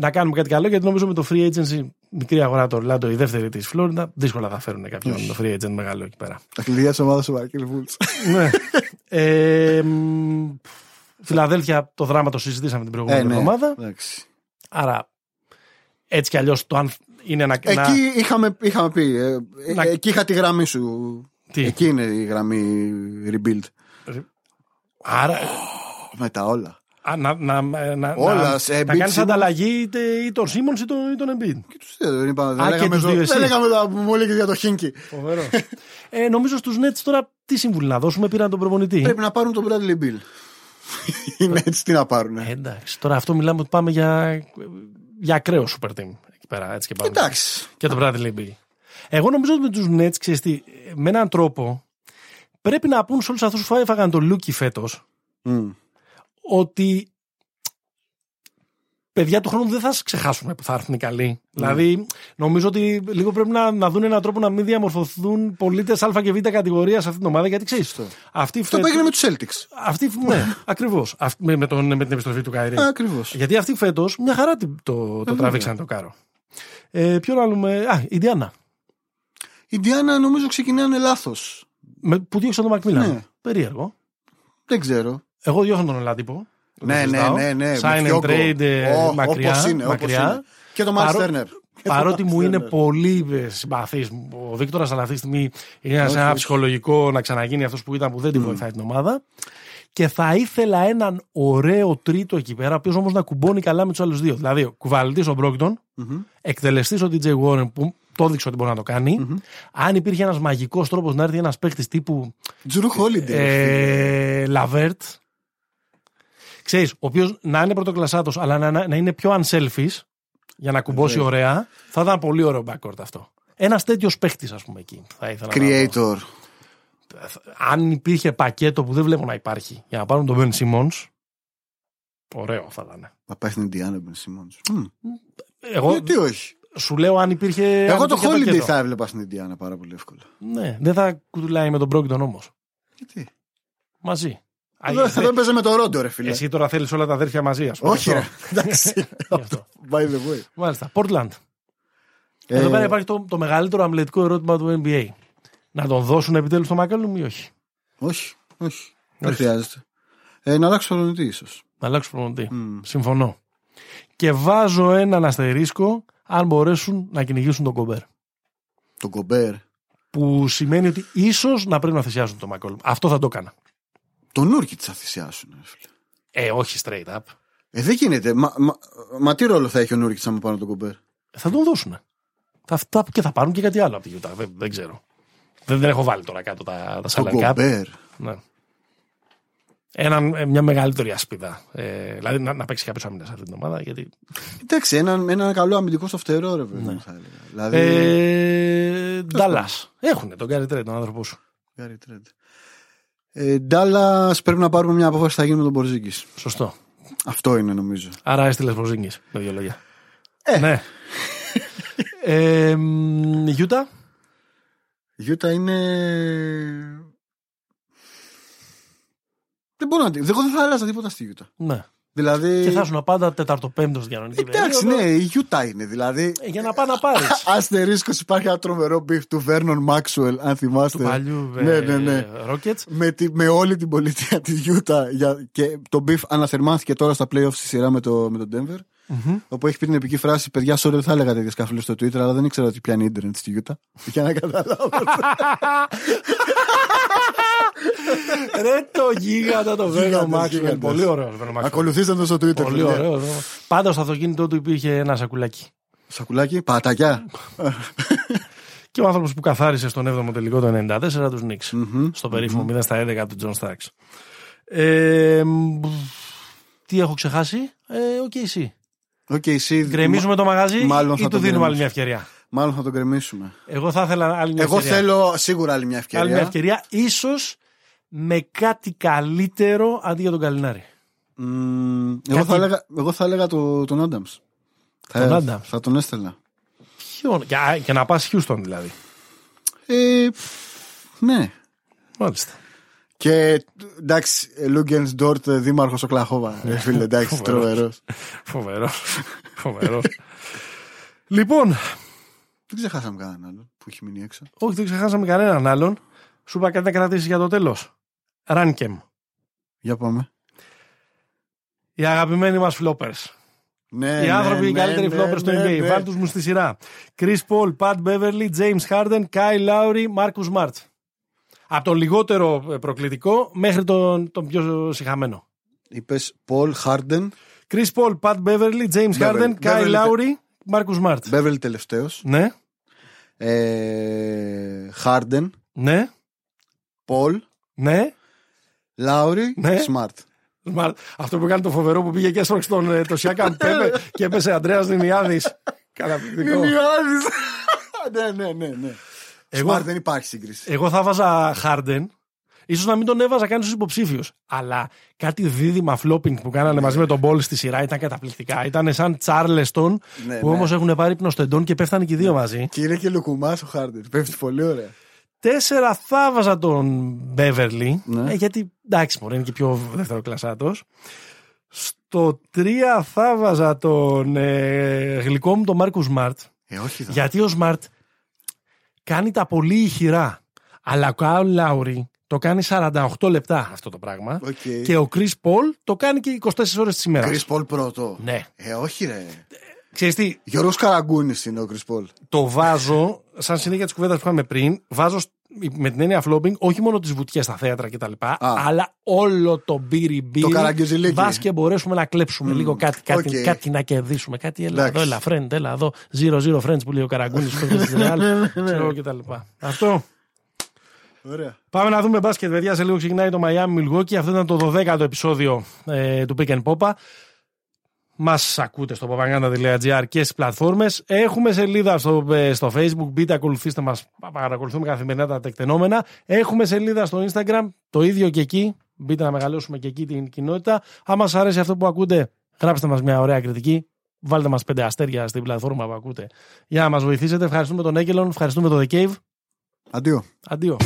να κάνουμε κάτι καλό, γιατί νομίζω με το free agency, μικρή αγορά το Orlando, η δεύτερη της Φλόριντα, δύσκολα θα φέρουν κάποιον το free agent μεγάλο εκεί πέρα. Τα κλειδιά της ομάδας ο Μαρκέλ Φούλτ. ναι. ε, μ, Φιλαδέλφια, το δράμα το συζητήσαμε την προηγούμενη Ε, ναι. εβδομάδα. Εντάξει. Άρα έτσι κι αλλιώς το αν είναι να. Εκεί να... είχαμε, είχαμε πει. ε, ε, Να- Εκεί είχα τη γραμμή σου. Τι; Εκεί είναι η γραμμή rebuild. Άρα. Με τα όλα. Α, να, να, να, Όλα, να, σε να Embiid κάνεις σίγουρα. ανταλλαγή είτε ή τον Σίμον ή τον, ή τον Embiid. Και τους δύο δεν είπαμε. Α, Δεν και λέγαμε τους το- δύο εσύ. δεν λέγαμε τα που μου έλεγες για το Χίνκι. Φοβερός. ε, νομίζω στους Nets τώρα τι συμβουλή να δώσουμε, πήραν τον προπονητή; Πρέπει να πάρουν τον Bradley Bill. Είναι έτσι τι να πάρουν. Ε, εντάξει, τώρα αυτό μιλάμε ότι πάμε για, για ακραίο super team εκεί πέρα. Έτσι και πάμε. Εντάξει. Και τον Bradley Beal. Εγώ νομίζω ότι με τους Nets, ξέρεις τι, με έναν τρόπο πρέπει να πούν σε όλους αυτούς που έφαγαν το λούκι φέτος Μμ. Ότι παιδιά του χρόνου δεν θα σας ξεχάσουμε που θα έρθουν οι καλοί. Δηλαδή, νομίζω ότι λίγο πρέπει να, να δουν έναν τρόπο να μην διαμορφωθούν πολίτες Α και Β κατηγορίας σε αυτή την ομάδα. Γιατί ξέρεις, αυτή Αυτό που έγινε με τους Celtics. Αυτή, ναι, *laughs* ακριβώς. Με, με, τον- με την επιστροφή του Καϊρή. Ακριβώς. Γιατί αυτοί φέτος μια χαρά το, το, το τραβήξαν το κάρο. Ε, ποιον άλλο με. Α, η Διάννα. Η Ντιάνα νομίζω ξεκινάνε λάθος. Με, που διώξαν τον Μακμίλαν. Ναι. Περίεργο. Δεν ξέρω. Εγώ διώχνω τον Ελάτυπο. Ναι, ναι, ναι, ναι. Sign με and Kyoko. trade ε, Ω, μακριά. όπως είναι, όπως μακριά. είναι. Και το Miles Παρό- Turner. Και το Παρότι Miles μου είναι Turner. πολύ συμπαθής. Ο Βίκτορας, αλλά αυτή τη στιγμή είναι σε Όχι, ένα όχι. ψυχολογικό να ξαναγίνει αυτός που ήταν που δεν τη βοηθάει την ομάδα. Και θα ήθελα έναν ωραίο τρίτο εκεί πέρα, ο οποίος όμως να κουμπώνει καλά με τους άλλους δύο. Δηλαδή, ο κουβαλητής ο Μπρόγκντον, Μμμ. εκτελεστής ο DJ Warren που το έδειξε ότι μπορεί να το κάνει. Αν υπήρχε ένας μαγικός τρόπος να έρθει ένας παίχτη τύπου Τζρου Χόλιντεϊ. ε, ΛεΒέρτ, ξέρεις, ο οποίος να είναι πρωτοκλασσάτος, αλλά να, να, να είναι πιο unselfish για να κουμπώσει Βεβαίως. ωραία, θα ήταν πολύ ωραίο backcourt αυτό. Ένας τέτοιος παίχτης, ας πούμε, εκεί. Θα ήθελα να δω. Creator. Αν υπήρχε πακέτο που δεν βλέπω να υπάρχει για να πάρουν τον Ben Simmons, ωραίο θα ήταν. Να πάει στην Ιντιάνα Ben Simmons. Μμ. Εγώ Γιατί όχι; σου λέω αν υπήρχε. αν Εγώ το υπήρχε Holiday πακέτο. θα έβλεπα στην Ιντιάνα πάρα πολύ εύκολα. Ναι, δεν θα κουτουλάει με τον Brogdon όμως. Γιατί; Μαζί. Α, Εδώ εσύ- εδώ παίζει με το Ρόντο, ρε φίλε. Εσύ τώρα θέλεις όλα τα αδέρφια μαζί, ας πούμε. Όχι, *laughs* ρε. *laughs* Αυτό. Εντάξει. Γι' αυτό. By the way. Μάλιστα. Portland. Εδώ Ε, πέρα υπάρχει το, το μεγαλύτερο αμλετικό ερώτημα του NBA. Να τον δώσουν επιτέλους το Μακάλουμ ή όχι; Όχι, όχι. Δεν χρειάζεται. Ε, να αλλάξω προπονητή ίσως. Να αλλάξουν προπονητή. Συμφωνώ. Και βάζω έναν αστερίσκο αν μπορέσουν να κυνηγήσουν τον Κομπέρ. Τον Κομπέρ. Που σημαίνει ότι ίσως να πρέπει να θυσιάσουν τον Μακόλουμ. Αυτό θα το έκανα. Τον Νούρκιτ θα θυσιάσουν. ρε φίλε. Ε, όχι straight up. Ε, δεν γίνεται. Μα, μα, μα τι ρόλο θα έχει ο Νούρκιτ άμα πάνω τον Κομπέρ; Θα τον δώσουν. Θα, θα, και θα πάρουν και κάτι άλλο από τη Utah. Δεν, δεν ξέρω. Δεν, δεν έχω βάλει τώρα κάτω τα, τα Τον σαλαρικά. Κομπέρ. Ναι. Έναν, ε, μια μεγαλύτερη ασπίδα. Ε, δηλαδή να, να παίξει κάποιος άμυνα σε αυτή την ομάδα. Γιατί, Εντάξει, ένα, ένα καλό αμυντικό στο φτερό, ρε παιδί μου, θα έλεγα. Δηλαδή. ε, Ντάλλας. Έχουν τον Γκάρι Τρέντ, τον άνθρωπό σου. Gary Trent. Ε, Ντάλλας πρέπει να πάρουμε μια απόφαση τι θα γίνει με τον Μπορζίκη. Σωστό. Αυτό είναι νομίζω. Άρα έστειλες προζύγγι, με δύο λόγια. Ε. Ναι. *laughs* ε, μ, Γιούτα; Η Γιούτα είναι. Δεν μπορώ να τη. Εγώ δεν θα άλλαζα τίποτα στη Γιούτα. Ναι. Δηλαδή. Και θα ήσουν πάντα τεταρτοπέμπτος στην κανονική Εντάξει, περίοδο. ναι, η Γιούτα είναι. Δηλαδή. Ε, Για να πάει να πάρεις. Αστερίσκος υπάρχει ένα τρομερό beef του Βέρνον Μάξουελ, αν θυμάστε. του παλιού ε, Ναι, ναι, ναι. Rockets. Με, τη, με όλη την πολιτεία της Γιούτα. Για, και το beef αναθερμάνθηκε τώρα στα playoffs στη σειρά με το, με το Denver. Όπου έχει πει την επική φράση: Παιδιά, sorry, δεν θα έλεγα τέτοιες καφλέ στο Twitter, αλλά δεν ήξερα ότι πιάνει ίντερνετ στη Γιούτα. Για να καταλάβω. *laughs* Ρε το γίγαντα το Βέρνο Γίγαντας, Μάξουελ. γίγαντας. Πολύ ωραίο Βέρνο Μάξουελ. Ακολουθήστε το στο Twitter. Πολύ παιδιά. ωραίο. Πάντα στο αυτοκίνητό του υπήρχε ένα σακουλάκι. Σακουλάκι, πατακιά. *laughs* Και ο άνθρωπος που καθάρισε στον 7ο τελικό το 94 τους Νίξ. Στο περίφημο 0 στα 11 του Τζον Σταρκς. Ε, μ, τι έχω ξεχάσει; Ε, οκ, εσύ. Οκ, εσύ. Γκρεμίζουμε το μαγαζί μάλλον ή θα του το δίνουμε άλλη γκρεμίσουμε. μια ευκαιρία; Μάλλον θα τον γκρεμίσουμε. Εγώ θα ήθελα άλλη μια Εγώ ευκαιρία. θέλω σίγουρα άλλη μια ευκαιρία. Άλλη μια ευκαιρία, ίσως με κάτι καλύτερο αντί για τον Καλινάρη. Μμμ, εγώ, Κάτι- θα έλεγα, εγώ θα έλεγα το, τον Άνταμ. Τον Adams. Θα τον έστελνα. Ποιον, και, α, και να πας Χιούστον δηλαδή. Ε, ναι. Μάλιστα. Και εντάξει, Λούγκεν Ντόρτ, δήμαρχος Οκλαχώβα. Ε, φίλε, εντάξει, Φοβερός. τρομερός. Φοβερός. Φοβερός. λοιπόν, Δεν ξεχάσαμε κανέναν άλλο που έχει μείνει έξω. όχι, δεν ξεχάσαμε κανέναν άλλον. Σου είπα κάτι να κρατήσεις για το τέλος. Ράνκεμ. Για πάμε. Οι αγαπημένοι μας φλόπερς. Ναι, οι άνθρωποι ναι, οι καλύτεροι ναι, φλόπερς στο ναι, NBA. ναι. Βάλ τους μου στη σειρά. Chris Paul, Pat Beverly, James Harden, Kyle Lowry, Marcus Smart. Από τον λιγότερο ε, προκλητικό μέχρι τον, τον πιο συχαμένο. Είπες Paul Harden, Chris Paul, Pat Beverly, James Beverly. Harden, Kyle Beverly. Lowry, Marcus Smart. Beverly τελευταίος. Ναι, Ε, Harden, ναι, Paul, ναι. Lowry, Ναι. Smart. Smart. Αυτό που έκανε το φοβερό που πήγε και έσπρωξε τον ε, το Σιάκαμ *laughs* Πέπε και έπεσε Αντρέα Νινιάδη. Καταπληκτικό. *laughs* ναι, ναι, ναι, ναι. Εγώ- Smart δεν υπάρχει σύγκριση. Εγώ θα βάζα Harden. Ίσως να μην τον έβαζα καν στου υποψήφιους. Αλλά κάτι δίδυμα flopping που κάνανε μαζί με τον Μπόλ στη σειρά ήταν καταπληκτικά. Ήταν σαν Τσάρλεστον Ναι, που ναι. όμως έχουν πάρει πνοστεντών και πέφτανε και οι δύο μαζί. Και είναι και λουκουμά ο Harden. Πέφτει πολύ ωραία. Τέσσερα θα βάζα τον Μπέβερλι. Ναι. Ε, γιατί εντάξει, μωρέ, είναι και πιο δευτεροκλασσάτο. Στο τρία θα βάζα τον ε, γλυκό μου τον Μάρκους Σμαρτ. Ε, όχι εδώ. Γιατί ο Σμαρτ κάνει τα πολύ ηχηρά. Αλλά ο Κάιλ Λάουρι το κάνει 48 λεπτά αυτό το πράγμα. Οκ. Και ο Κρις Πολ το κάνει και 24 ώρες της ημέρας. Chris Paul πρώτο. Ναι. Ε, όχι ρε. Ξέρεις τι, Γιώργος Καραγκούνης είναι ο Chris Paul. το βάζω, σαν συνέχεια της κουβέντας που είχαμε πριν, βάζω σ- με την έννοια flopping όχι μόνο τις βουτιές στα θέατρα κτλ. Αλλά όλο το μπύρι μπύρι. Το καραγκιοζιλίκι. Μπα και μπορέσουμε να κλέψουμε λίγο κάτι, κάτι, οκ. κάτι να κερδίσουμε. Κάτι έλα Εντάξει. εδώ, έλα friend, έλα εδώ. Zero zero friends που λέει ο Καραγκούνης *laughs* που τη Real. Ξέρω κτλ. Αυτό. Ωραία. Πάμε να δούμε μπάσκετ, παιδιά. Σε λίγο ξεκινάει το Miami Milwaukee. Αυτό ήταν το 12ο επεισόδιο ε, του Pick and Popa. Μας ακούτε στο papaganda.gr και στις πλατφόρμες. Έχουμε σελίδα στο, ε, στο Facebook. Μπείτε, ακολουθήστε μας. Παρακολουθούμε καθημερινά τα τεκτενόμενα. Έχουμε σελίδα στο Instagram. Το ίδιο και εκεί. Μπείτε να μεγαλώσουμε και εκεί την κοινότητα. Αν σα αρέσει αυτό που ακούτε, γράψτε μας μια ωραία κριτική. Βάλτε μας πέντε αστέρια στην πλατφόρμα που ακούτε για να μας βοηθήσετε. Ευχαριστούμε τον Έγκελον, ευχαριστούμε τον The Cave. Αντίο. Αντίο.